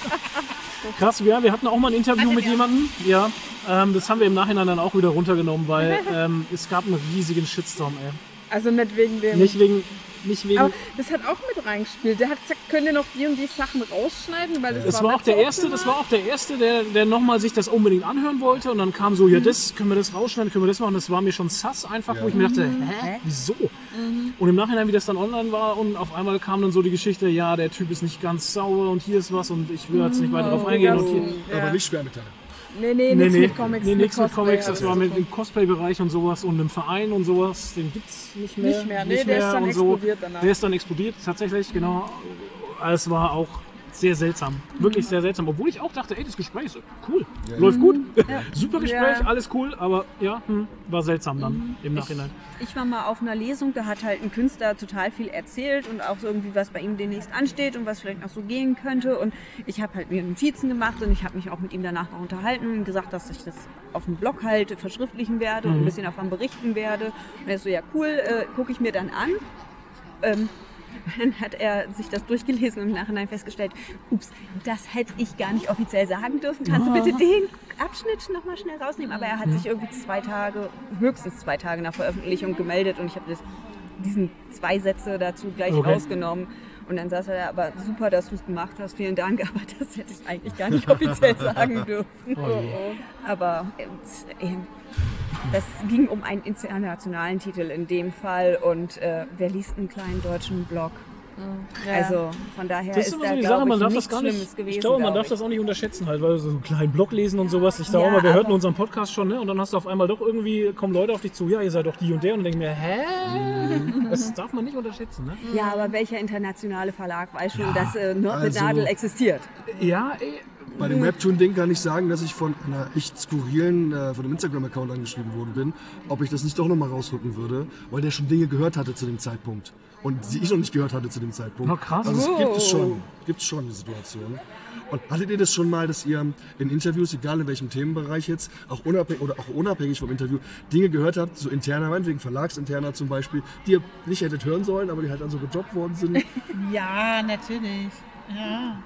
Krass, ja, wir hatten auch mal ein Interview Hattet mit jemandem. Ja, ähm, das haben wir im Nachhinein dann auch wieder runtergenommen, weil [laughs] ähm, es gab einen riesigen Shitstorm, ey. Also nicht wegen dem. Nicht wegen, nicht wegen. aber das hat auch mit reingespielt. Der hat gesagt, könnt ihr noch die und die Sachen rausschneiden, weil das Es war war auch der erste, das war auch der erste, der, der nochmal sich das unbedingt anhören wollte und dann kam so, ja, das können wir das rausschneiden, können wir das machen. Das war mir schon sass einfach, wo ich mir dachte, hä, wieso? Und im Nachhinein, wie das dann online war und auf einmal kam dann so die Geschichte, ja, der Typ ist nicht ganz sauer und hier ist was und ich will jetzt nicht weiter drauf eingehen. Und hier, Aber nicht Schwermetall. Nee, nee, nee, nichts nee, mit Comics. nee, nichts mit Comics, also das war mit dem Cosplay-Bereich und sowas und einem Verein und sowas, den gibt's nicht mehr. Nicht mehr, nee, der ist dann und so. explodiert danach. Der ist dann explodiert, tatsächlich, genau. Es war auch sehr seltsam, wirklich sehr seltsam, obwohl ich auch dachte, ey, das Gespräch ist cool, läuft gut, [laughs] super Gespräch, Ja. alles cool, aber ja, hm, war seltsam dann im Nachhinein. Ich war mal auf einer Lesung, da hat halt ein Künstler total viel erzählt und auch so irgendwie, was bei ihm demnächst ansteht und was vielleicht noch so gehen könnte. Und ich habe halt mir Notizen gemacht und ich habe mich auch mit ihm danach noch unterhalten und gesagt, dass ich das auf dem Blog halt verschriftlichen werde und ein bisschen davon berichten werde. Und er so, ja cool, äh, gucke ich mir dann an. Ähm, dann hat er sich das durchgelesen und im Nachhinein festgestellt, ups, das hätte ich gar nicht offiziell sagen dürfen. Kannst du bitte den Abschnitt nochmal schnell rausnehmen? Aber er hat sich irgendwie zwei Tage, höchstens zwei Tage nach Veröffentlichung gemeldet und ich habe diesen zwei Sätze dazu gleich Okay. rausgenommen. Und dann saß er da, aber super, dass du es gemacht hast, vielen Dank, [laughs] aber das hätte ich eigentlich gar nicht offiziell [laughs] sagen dürfen. Aber äh, das ging um einen internationalen Titel in dem Fall und äh, wer liest einen kleinen deutschen Blog? Also von daher Das ist ist, immer da, so die glaube Sache, man ich, darf das gar nicht. gewesen. Ich glaube, man darf das auch nicht unterschätzen, halt, weil so einen kleinen Blog lesen und sowas. Ich sage Ja, mal, wir hörten unseren Podcast schon, ne? Und dann hast du auf einmal doch irgendwie, kommen Leute auf dich zu, ja, ihr seid doch die und der und denken mir, hä? Das darf man nicht unterschätzen, ne? Ja, aber welcher internationale Verlag weiß schon, dass äh, Nord mit also- Nadel existiert? Ja, ey. Bei dem Webtoon-Ding kann ich sagen, dass ich von einer echt skurrilen, äh, von einem Instagram-Account angeschrieben worden bin, ob ich das nicht doch nochmal rausrücken würde, weil der schon Dinge gehört hatte zu dem Zeitpunkt. Und die ich noch nicht gehört hatte zu dem Zeitpunkt. Oh, krass. Also es gibt es schon, gibt es schon die Situation. Und hattet ihr das schon mal, dass ihr in Interviews, egal in welchem Themenbereich jetzt, auch unabhängig oder auch unabhängig vom Interview, Dinge gehört habt, so interner, meinetwegen verlagsinterner zum Beispiel, die ihr nicht hättet hören sollen, aber die halt dann so gedroppt worden sind? [laughs] Ja, natürlich. Ja.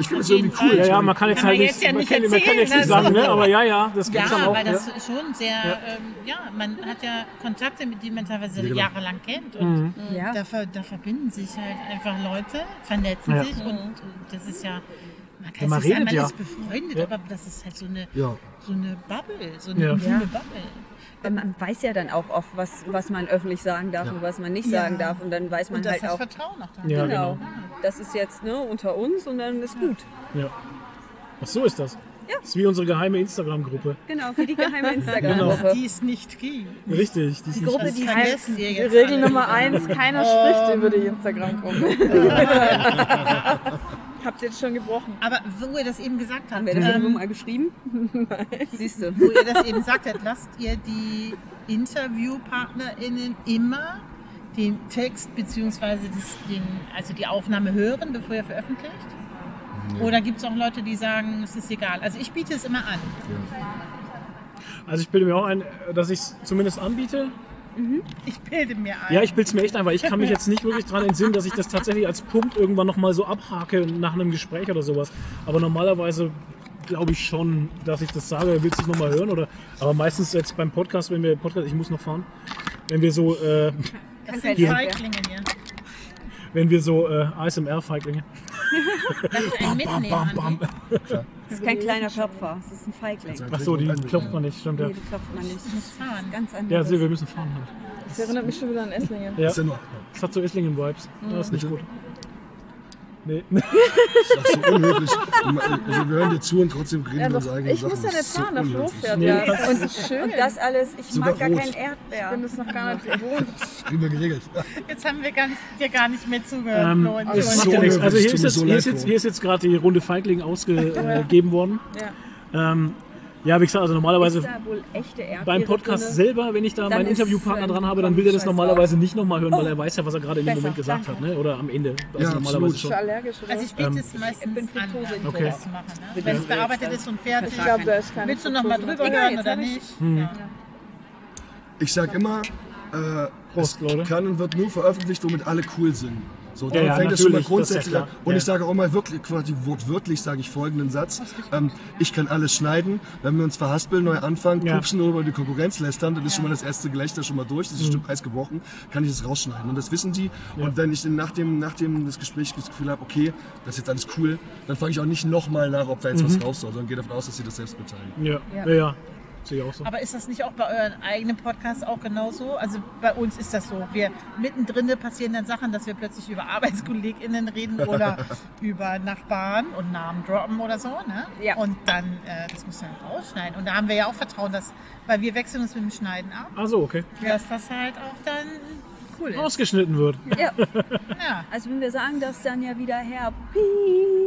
Ich finde das jeden irgendwie cool. Ja, ja, man kann jetzt Kann halt man nicht, jetzt ja man nicht kann, man kann erzählen, jetzt nicht also- sagen, ne? Aber ja, ja, das gibt Ja, schon auch. weil das ja. schon sehr, ähm, ja, man hat ja Kontakte, mit denen man teilweise genau. jahrelang kennt. Und Ja. da, ver, da verbinden sich halt einfach Leute, vernetzen Ja. sich und, und das ist ja, man kann Ja, man es nicht sagen, redet man ja. ist befreundet, Ja. aber das ist halt so eine, Ja. so eine Bubble, so eine Ja. Bubble. Man weiß ja dann auch oft, was, was man öffentlich sagen darf und was man nicht Ja. sagen darf. Und dann weiß man Und das halt ist auch, Vertrauen auch da. Ja, genau. genau. das ist jetzt ne, unter uns und dann ist gut. Ja. Ach so ist das. Ja. Das ist wie unsere geheime Instagram-Gruppe. Genau, für die geheime [laughs] Genau. Instagram-Gruppe. Die es nicht gibt. Richtig. Die ist Die nicht- Gruppe, wir Die jetzt Regel. Nummer eins, keiner spricht über die Instagram-Gruppe. [laughs] [laughs] Habt ihr jetzt schon gebrochen? Aber wo ihr das eben gesagt habt, haben wir das ähm, mal geschrieben? [laughs] Siehst du. wo ihr das eben gesagt habt, lasst ihr die InterviewpartnerInnen immer den Text bzw. also die Aufnahme hören, bevor ihr veröffentlicht? Oder gibt es auch Leute, die sagen, es ist egal? Also ich biete es immer an. Also ich bilde mir auch ein, dass ich es zumindest anbiete. Ich bilde mir ein. Ja, ich bilde es mir echt ein, weil ich kann mich jetzt nicht wirklich daran entsinnen, dass ich das tatsächlich als Punkt irgendwann nochmal so abhake nach einem Gespräch oder sowas. Aber normalerweise glaube ich schon, dass ich das sage, willst du es nochmal hören? Oder, aber meistens jetzt beim Podcast, wenn wir Podcast, ich muss noch fahren, wenn wir so, äh, das sind Feiglinge hier. wenn wir so äh, ASMR-Feiglinge. Ich einen mitnehmen? Andi? Das ist kein kleiner Klopfer, das ist ein Feigling. Ach so, die klopft man nicht, stimmt ja. Nee, die klopft man nicht. Das ist fahren. ganz Ja, anderes. sieh, wir müssen fahren halt. Das erinnert mich schon wieder an Esslingen. Ja, ja das hat so Esslingen-Vibes. Das ist nicht gut. Nee. [laughs] Ach, so unhöflich. Also wir hören dir zu und trotzdem reden Ja, wir uns doch, eigene ich muss Sachen. ja Das nicht ist fahren, der Flo fährt Nee, ja. das Und das ist schön. Und das alles, ich Sogar mag gar rot. kein Ich bin Erdbeer. das noch gar nicht gewohnt. [laughs] Kriegen wir geregelt. Jetzt haben wir nicht, dir gar nicht mehr zugehört. Ähm, Flo. das ist macht so ja nichts. Also hier ist, jetzt, so hier, ist jetzt, hier ist jetzt gerade die Runde Feigling ausgegeben worden. Ja. Ähm, ja, wie gesagt, also normalerweise beim Podcast drinne? selber, wenn ich da Dann meinen Interviewpartner Sven dran habe, dann will er das normalerweise raus. nicht nochmal hören, weil Oh. er weiß ja, was er gerade in dem Moment gesagt danke. hat. Ne? Oder am Ende. Also Ja, normalerweise schon. Also ich biete Ähm, es meistens ich bin an, dann Okay. das zu machen. Ne? Wenn es bearbeitet ist und fertig. ich glaube, da ist keine Willst du noch mal Fructose drüber hören oder nicht? Ja. Ich sag immer, äh, Prost, es Leute. kann und wird nur veröffentlicht, womit alle cool sind. So, dann ja, fängt das schon mal das grundsätzlich an. Und Ja. ich sage auch mal wirklich, quasi wortwörtlich sage ich folgenden Satz. Ähm, ich kann alles schneiden. Wenn wir uns verhaspeln, neu anfangen, Ja. pupsen oder über die Konkurrenz lästern, dann ist schon mal das erste Gelächter schon mal durch, Mhm. das ist Stück Eis gebrochen, kann ich es rausschneiden. Und das wissen die. Und wenn ich dann nach dem, nach dem das Gespräch das Gefühl habe, okay, das ist jetzt alles cool, dann frage ich auch nicht nochmal nach, ob da jetzt Mhm. was raus soll, sondern gehe davon aus, dass sie das selbst beteiligen. Ja, ja, ja. Sehe ich auch so. Aber ist das nicht auch bei euren eigenen Podcasts auch genauso? Also bei uns ist das so. Wir mittendrin passieren dann Sachen, dass wir plötzlich über ArbeitskollegInnen reden oder [laughs] über Nachbarn und Namen droppen oder so. Ne? Ja. Und dann, äh, das muss man rausschneiden. Und da haben wir ja auch Vertrauen, dass, weil wir wechseln uns mit dem Schneiden ab, Ach so, okay. dass das halt auch dann cool ist. Ausgeschnitten wird. Ja, [laughs] Ja. also wenn wir sagen, dass dann ja wieder Herr Piep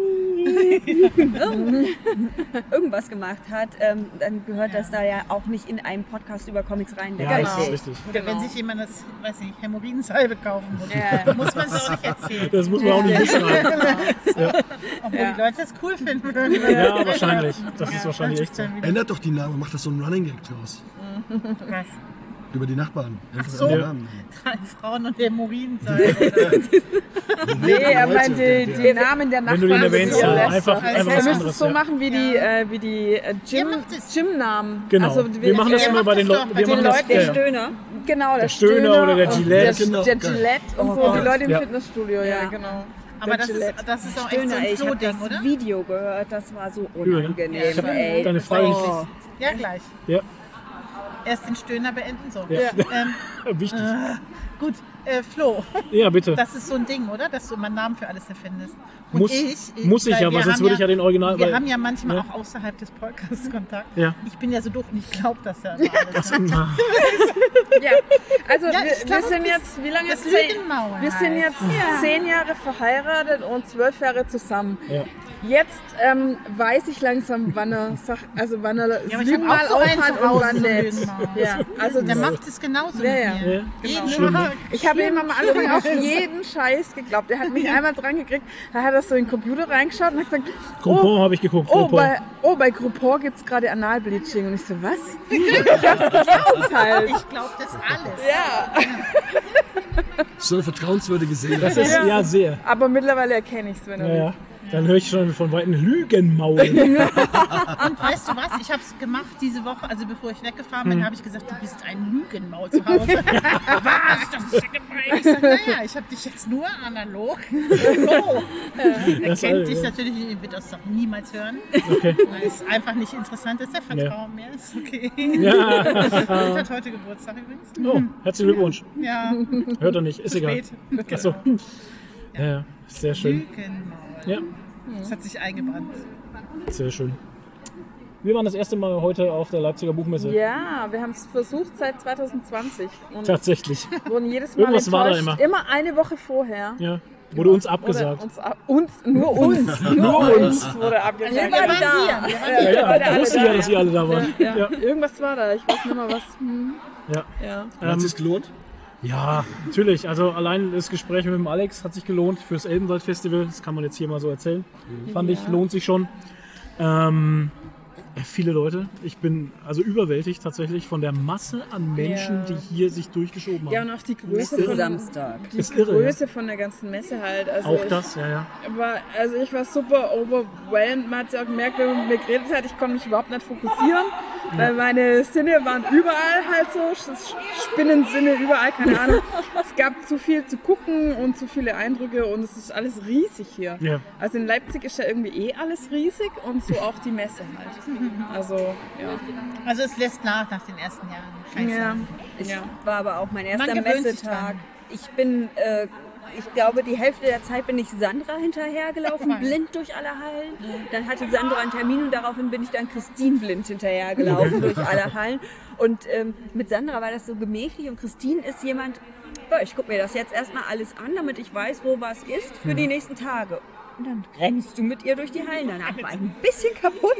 [laughs] irgendwas gemacht hat, ähm, dann gehört das da ja auch nicht in einen Podcast über Comics rein. Ja, Richtig. das ist richtig. Oder wenn sich jemand das, weiß nicht, Hämorrhoidensalbe kaufen muss, Ja. muss man es auch nicht erzählen. Das muss man auch nicht mitschreiben. [laughs] Obwohl Ja. die Leute das cool finden würden. Ja, wahrscheinlich. Das ist wahrscheinlich echt so. Ändert doch die Namen, macht das so einen Running Gag draus. was. Über die Nachbarn. Einfach so. [laughs] Drei Frauen und Hämorrhoidensalbe. [laughs] Nee, er Leute, meint die, der- die Namen der Wenn du Nachbarn. den erwähnst, ja, so einfach, einfach Also was Wir müssen anderes. es so Ja. machen wie die, äh, wie die äh, Gym. Gymnamen. Genau. Also, wir machen das immer bei den Leuten. Wir bei machen den das, Leuten, ja, Der ja. Stöhner. Genau, der, Stöhner oder der Gillette. Der, Genau, der. Gillette und Oh so, die. Leute im Ja. Fitnessstudio, ja, Ja. genau. Aber das ist, das ist auch echt so Stöhner, ein ey, ich habe das oder? Video gehört, das war so ne? unangenehm, Ich hab ey. deine Frage Oh. Ja, gleich. Ja, Erst den Stöhner beenden, so. Ja. [laughs] Ähm, [laughs] wichtig. gut, äh, Flo, [laughs] Ja, bitte. das ist so ein Ding, oder? Dass du immer einen Namen für alles erfindest. Und Muss- muss ich ja, weil sonst würde ich ja den Original- Wir weil- haben ja manchmal Ja. auch außerhalb des Podcasts Kontakt. Ja. Ich bin ja so doof und ich glaube das ja alles. Ne? Na, Ja, also Ja, wir, ich glaube, wir sind das- jetzt, wie lange das zehn, Lügenmauer Wir sind jetzt zehn Jahre verheiratet und zwölf Jahre zusammen. Jetzt ähm, weiß ich langsam, wann er, sag, also wann er Ja, mal auch so einen aufhat zu und Hause, wann nicht. Ja, also Der macht es genauso Ja, ja. Ja. Tag. ich habe ihm am Anfang auch jeden Scheiß geglaubt. Er hat mich einmal dran gekriegt, da hat er so in den Computer reingeschaut und hat gesagt, Groupon oh, habe ich geguckt. oh, Groupon. bei, oh, bei Groupon gibt es gerade Analbleaching. Und ich so, was? Ich geglaubt halt. Ich glaube das alles. Ja, So eine vertrauenswürdige Seele. Das ist ja sehr. aber mittlerweile erkenne ich es, wenn er Ja, will. Ja. Dann höre ich schon von Weitem Lügenmaul. [laughs] Und weißt du was? Ich habe es gemacht diese Woche, also bevor ich weggefahren Hm. bin, habe ich gesagt, du bist ein Lügenmaul zu Hause. [laughs] was? Das ist ja gemein. Ich naja, ich habe dich jetzt nur analog. [laughs] Oh. Er Das kennt dich ja. natürlich, er wird das doch niemals hören. Okay. Weil es einfach nicht interessant ist, der Vertrauen mehr ist. Okay. Ja. Hat heute Geburtstag übrigens. Oh, herzlichen Glückwunsch. Ja, Hört er nicht, ist egal. spät. Achso. Ja, ja, sehr schön. Lügenmord. Ja, Das hat sich eingebrannt. sehr schön. Wir waren das erste Mal heute auf der Leipziger Buchmesse. Ja, wir haben es versucht seit 2020 und Tatsächlich. wurden jedes Mal Irgendwas war da enttäuscht. immer. eine Woche vorher. Ja. Wurde uns Oder abgesagt. uns, uns, nur [laughs] uns, nur uns wurde abgesagt. Wir waren da. Wir, wir waren Ja, ja, alle da wusste ich da, ja, dass ihr alle da waren. Ja, Ja. Irgendwas war da, ich weiß nicht mehr was. Hm. Ja. Ja. Hat Ähm, sich's gelohnt? Ja, natürlich. Also allein das Gespräch mit dem Alex hat sich gelohnt fürs Elbenwald-Festival. Das kann man jetzt hier mal so erzählen. Fand ich, lohnt sich schon. Ähm, ja, viele Leute. Ich bin also überwältigt tatsächlich von der Masse an Menschen, Ja. die hier sich durchgeschoben haben. ja, und auch die Größe Für von, Samstag. die Ist irre, Größe von der ganzen Messe halt. Also Auch ich das, ja, ja. War, also ich war super overwhelmed. Man hat ja auch gemerkt, wenn man mit mir geredet hat, ich konnte mich überhaupt nicht fokussieren, weil meine Sinne waren überall halt so, Spinnensinne überall, keine Ahnung. es gab zu viel zu gucken und zu viele Eindrücke und es ist alles riesig hier. Ja. Also in Leipzig ist ja irgendwie eh alles riesig und so auch die Messe halt. Also, ja. Also es lässt nach nach den ersten Jahren. Ich Ja. Es Ja. war aber auch mein erster Messetag. Ich bin, äh, ich glaube, die Hälfte der Zeit bin ich Sandra hinterhergelaufen, blind durch alle Hallen. Dann hatte Sandra einen Termin und daraufhin bin ich dann Christine blind hinterhergelaufen [laughs] durch alle Hallen. Und ähm, mit Sandra war das so gemächlich und Christine ist jemand, "Ja, ich gucke mir das jetzt erstmal alles an, damit ich weiß, wo was ist für die nächsten Tage. Und dann rennst du mit ihr durch die Hallen. Danach war ich ein [laughs] bisschen kaputt.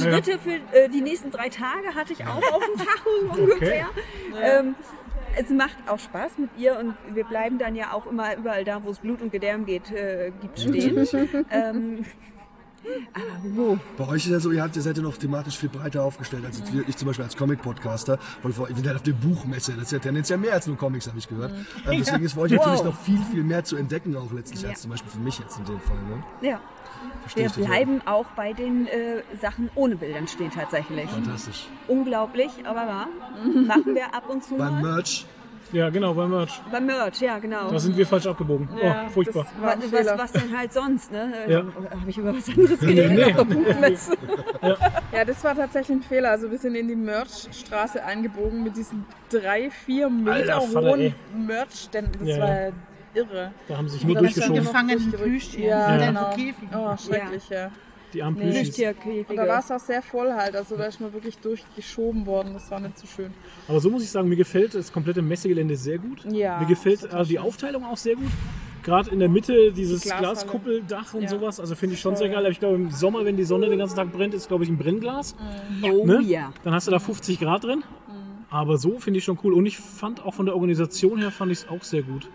Schritte für äh, die nächsten drei Tage hatte ich auch [laughs] auf dem Tacho ungefähr. Ähm, es macht auch Spaß mit ihr und wir bleiben dann ja auch immer überall da, wo es Blut und Gedärm geht, äh, gibt stehen. [laughs] ähm, wo? Bei euch ist ja so, ihr, habt, ihr seid ja noch thematisch viel breiter aufgestellt als wir, ich zum Beispiel als Comic-Podcaster. Vor- wir sind halt auf der Buchmesse, das ist ja tendenziell mehr als nur Comics, habe ich gehört. Ähm, deswegen ist für euch natürlich Wow. noch viel, viel mehr zu entdecken, auch letztlich, Ja. als zum Beispiel für mich jetzt in dem Fall. Ne? Ja. Verstehe Wir bleiben auch bei den äh, Sachen ohne Bildern stehen tatsächlich. Fantastisch. Unglaublich, aber wahr. Machen wir ab und zu Beim. Merch, Ja, genau, beim Merch. Beim Merch, ja genau. Da sind wir falsch abgebogen. Ja, oh, furchtbar. Was, was, was denn halt sonst, ne? Ja. Habe ich über was anderes geredet nee. [laughs] der Buchmesse? Ja, das war tatsächlich ein Fehler. Also wir sind in die Merchstraße eingebogen mit diesen drei, vier Meter Alter Vater, hohen Merchständen. Das Ja, war ja. Irre. Da haben sich nur durchgeschoben. gefangenen. Plüschtieren. Ja, dann genau. Oh, schrecklich, ja. Die armen Nee. Und da war es auch sehr voll halt. Also da ist man wirklich durchgeschoben worden. Das war nicht so schön. Aber so muss ich sagen, mir gefällt das komplette Messegelände sehr gut. Ja, Mir gefällt äh, die schön. Aufteilung auch sehr gut. Gerade in der Mitte dieses Die. Glaskuppeldach und Ja. sowas. Also finde ich schon sehr geil. Aber ich glaube, im Sommer, wenn die Sonne den ganzen Tag brennt, ist glaube ich ein Brennglas. Oh Ne? ja. Dann hast du da 50 Grad drin. Aber so finde ich schon cool. Und ich fand auch von der Organisation her fand ich es auch sehr gut.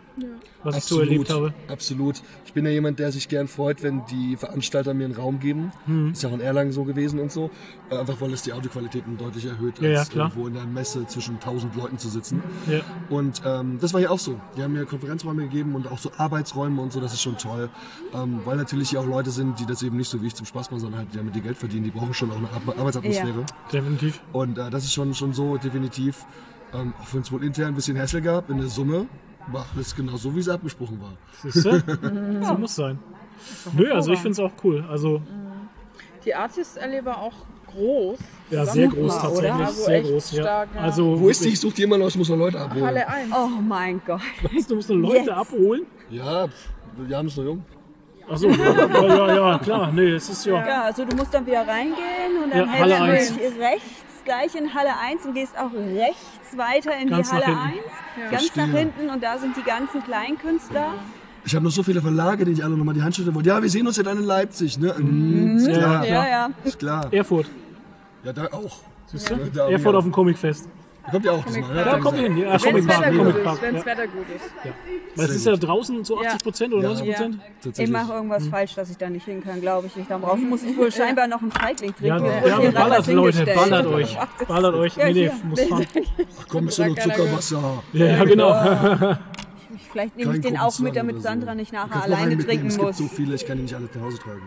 Was ich so erlebt habe. Absolut. Ich bin ja jemand, der sich gern freut, wenn die Veranstalter mir einen Raum geben. Hm. Ist ja auch in Erlangen so gewesen und so. Äh, Einfach weil es die Audioqualitäten deutlich erhöht, Ja, ja, als klar. irgendwo in der Messe zwischen tausend Leuten zu sitzen. Ja. Und ähm, das war hier auch so. Die haben mir Konferenzräume gegeben und auch so Arbeitsräume und so, das ist schon toll. Ähm, weil natürlich hier auch Leute sind, die das eben nicht so wie ich zum Spaß machen, sondern halt die damit ihr Geld verdienen. Die brauchen schon auch eine Ar Arbeitsatmosphäre. Definitiv. Und äh, das ist schon, schon so definitiv, ähm, auch wenn es wohl intern ein bisschen Hassel gab, in der Summe war alles genau so, wie es abgesprochen war. Siehst du? [laughs] so muss sein. Nö, also ich finde es auch cool. Also Die Artist-Allee war auch groß. ja, sehr groß tatsächlich. Also sehr groß. Ja. stark, ja. Also Wo ist die? Ich suche die immer noch, ich muss noch Leute abholen. Halle 1. Oh mein Gott. Du musst noch Leute Jetzt. abholen. Ja, wir haben es noch jung. Achso, ja, ja, ja, klar. Nee, es ist ja. Ja, also du musst dann wieder reingehen und dann Ja, hältst du 1. rechts gleich in Halle 1 und gehst auch rechts weiter in Ganz die Halle hinten. 1. Ganz Verstehe. nach hinten und da sind die ganzen Kleinkünstler. Ich habe noch so viele Verlage, die ich alle nochmal die Hand schütteln wollte. Ja, wir sehen uns ja dann in Leipzig, ne? Mhm, ist klar. Ja, ja. Ist klar. Erfurt. Ja, da auch. Siehst du? Ja, da Erfurt ja. auf dem Comicfest. Da kommt ihr auch diesmal. Ja, komm hin. Ja, Wenn das Park. Wetter ist. Ja. das Wetter gut ist. Ja. Weil es ist ja draußen zu 80 Prozent oder Ja. 90 Prozent. Ich mache irgendwas falsch, dass ich da nicht hin kann, glaube ich. Darauf muss ich wohl [laughs] scheinbar noch einen Feigling trinken. Ja, ja, ballert, Leute, ballert ist. euch. [laughs] Ballert euch. Ja, Nee, nee, muss fahren. [laughs] Komm zu nur Zuckerwasser. Ja, ja, genau. Vielleicht nehme ich den auch mit, damit. Sandra nicht nachher alleine trinken Es gibt muss. so viele, ich kann die nicht alle nach Hause tragen.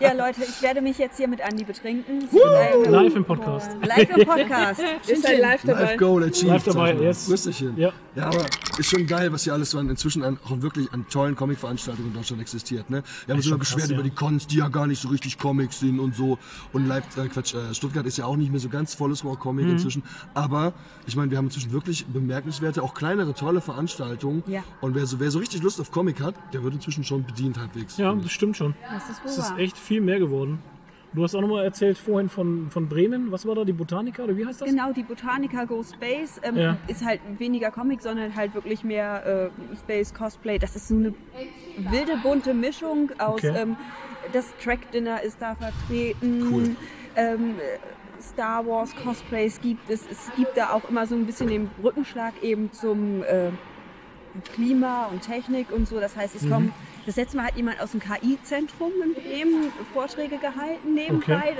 Ja, Leute, ich werde mich jetzt hier mit Andi betrinken. Sie bleiben Live im Podcast. live im Podcast. [laughs] Ist halt live dabei. Live Goal achieved. Live dabei, sag ich mal. yes. Grüß dich hin. Ja. Ja, aber ist schon geil, was hier alles so an, inzwischen an, auch wirklich an tollen Comic-Veranstaltungen in Deutschland existiert. Ne? Wir haben uns immer beschwert über die Cons, die ja gar nicht so richtig Comics sind und so. Und Leipzig, äh, Quatsch, äh, Stuttgart ist ja auch nicht mehr so ganz volles Rohr Comic Mhm. inzwischen. Aber ich meine, wir haben inzwischen wirklich bemerkenswerte, auch kleinere, tolle Veranstaltungen. Ja. Und wer so, wer so richtig Lust auf Comic hat, der wird inzwischen schon bedient halbwegs. Ja, finde das ich. stimmt schon. Das ist wohl Es ist wahr. Echt viel mehr geworden. Du hast auch noch mal erzählt vorhin von, von Bremen. Was war da? Die Botanica oder wie heißt das? Genau, die Botanica Go Space ähm, Ja. ist halt weniger Comic, sondern halt wirklich mehr äh, Space Cosplay. Das ist so eine wilde, bunte Mischung aus. Okay. Ähm, das Track Dinner ist da vertreten. Cool. Ähm, Star Wars Cosplays gibt es. Es gibt da auch immer so ein bisschen den Brückenschlag eben zum äh, Klima und Technik und so. Das heißt, Mhm. es kommt. Das letzte Mal hat jemand aus dem KI-Zentrum in Bremen Vorträge gehalten nebenbei. Okay.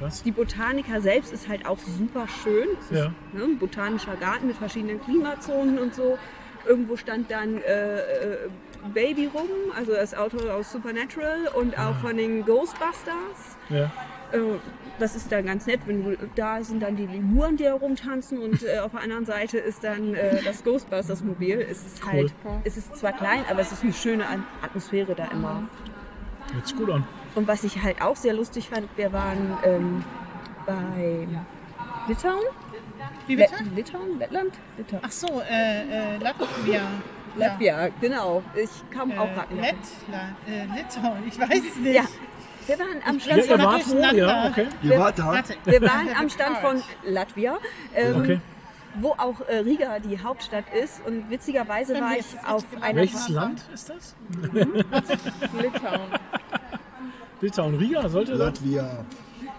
Das ist die Botanica selbst ist halt auch super schön. Es ist Ja. ne, ein botanischer Garten mit verschiedenen Klimazonen und so. Irgendwo stand dann äh, äh, Baby rum, also das Auto aus Supernatural und Ah. auch von den Ghostbusters. Ja. Äh, das ist dann ganz nett, wenn du, da sind dann die Lemuren, die da rumtanzen und äh, auf der anderen Seite ist dann äh, das Ghostbusters-Mobil. Es ist halt, es ist zwar klein, aber es ist eine schöne Atmosphäre da immer. Hört sich gut an. Und was ich halt auch sehr lustig fand, wir waren ähm, bei Litauen. Wie bitte? Let- Litauen? Lettland? Litauen. Ach so, äh, äh, Latvia. Latvia, genau. Ich kam Ja. auch Äh, gerade. Lettland, äh, Litauen, ich weiß es nicht. Ja, wir waren am Stand von, wo? Ja, okay. Warte. wir waren am Stand von Latvia, ähm, Okay. wo auch äh, Riga die Hauptstadt ist. Und witzigerweise war ich auf einer Welches Land ist das? [laughs] Litauen. Litauen, Riga, sollte das? Latvia.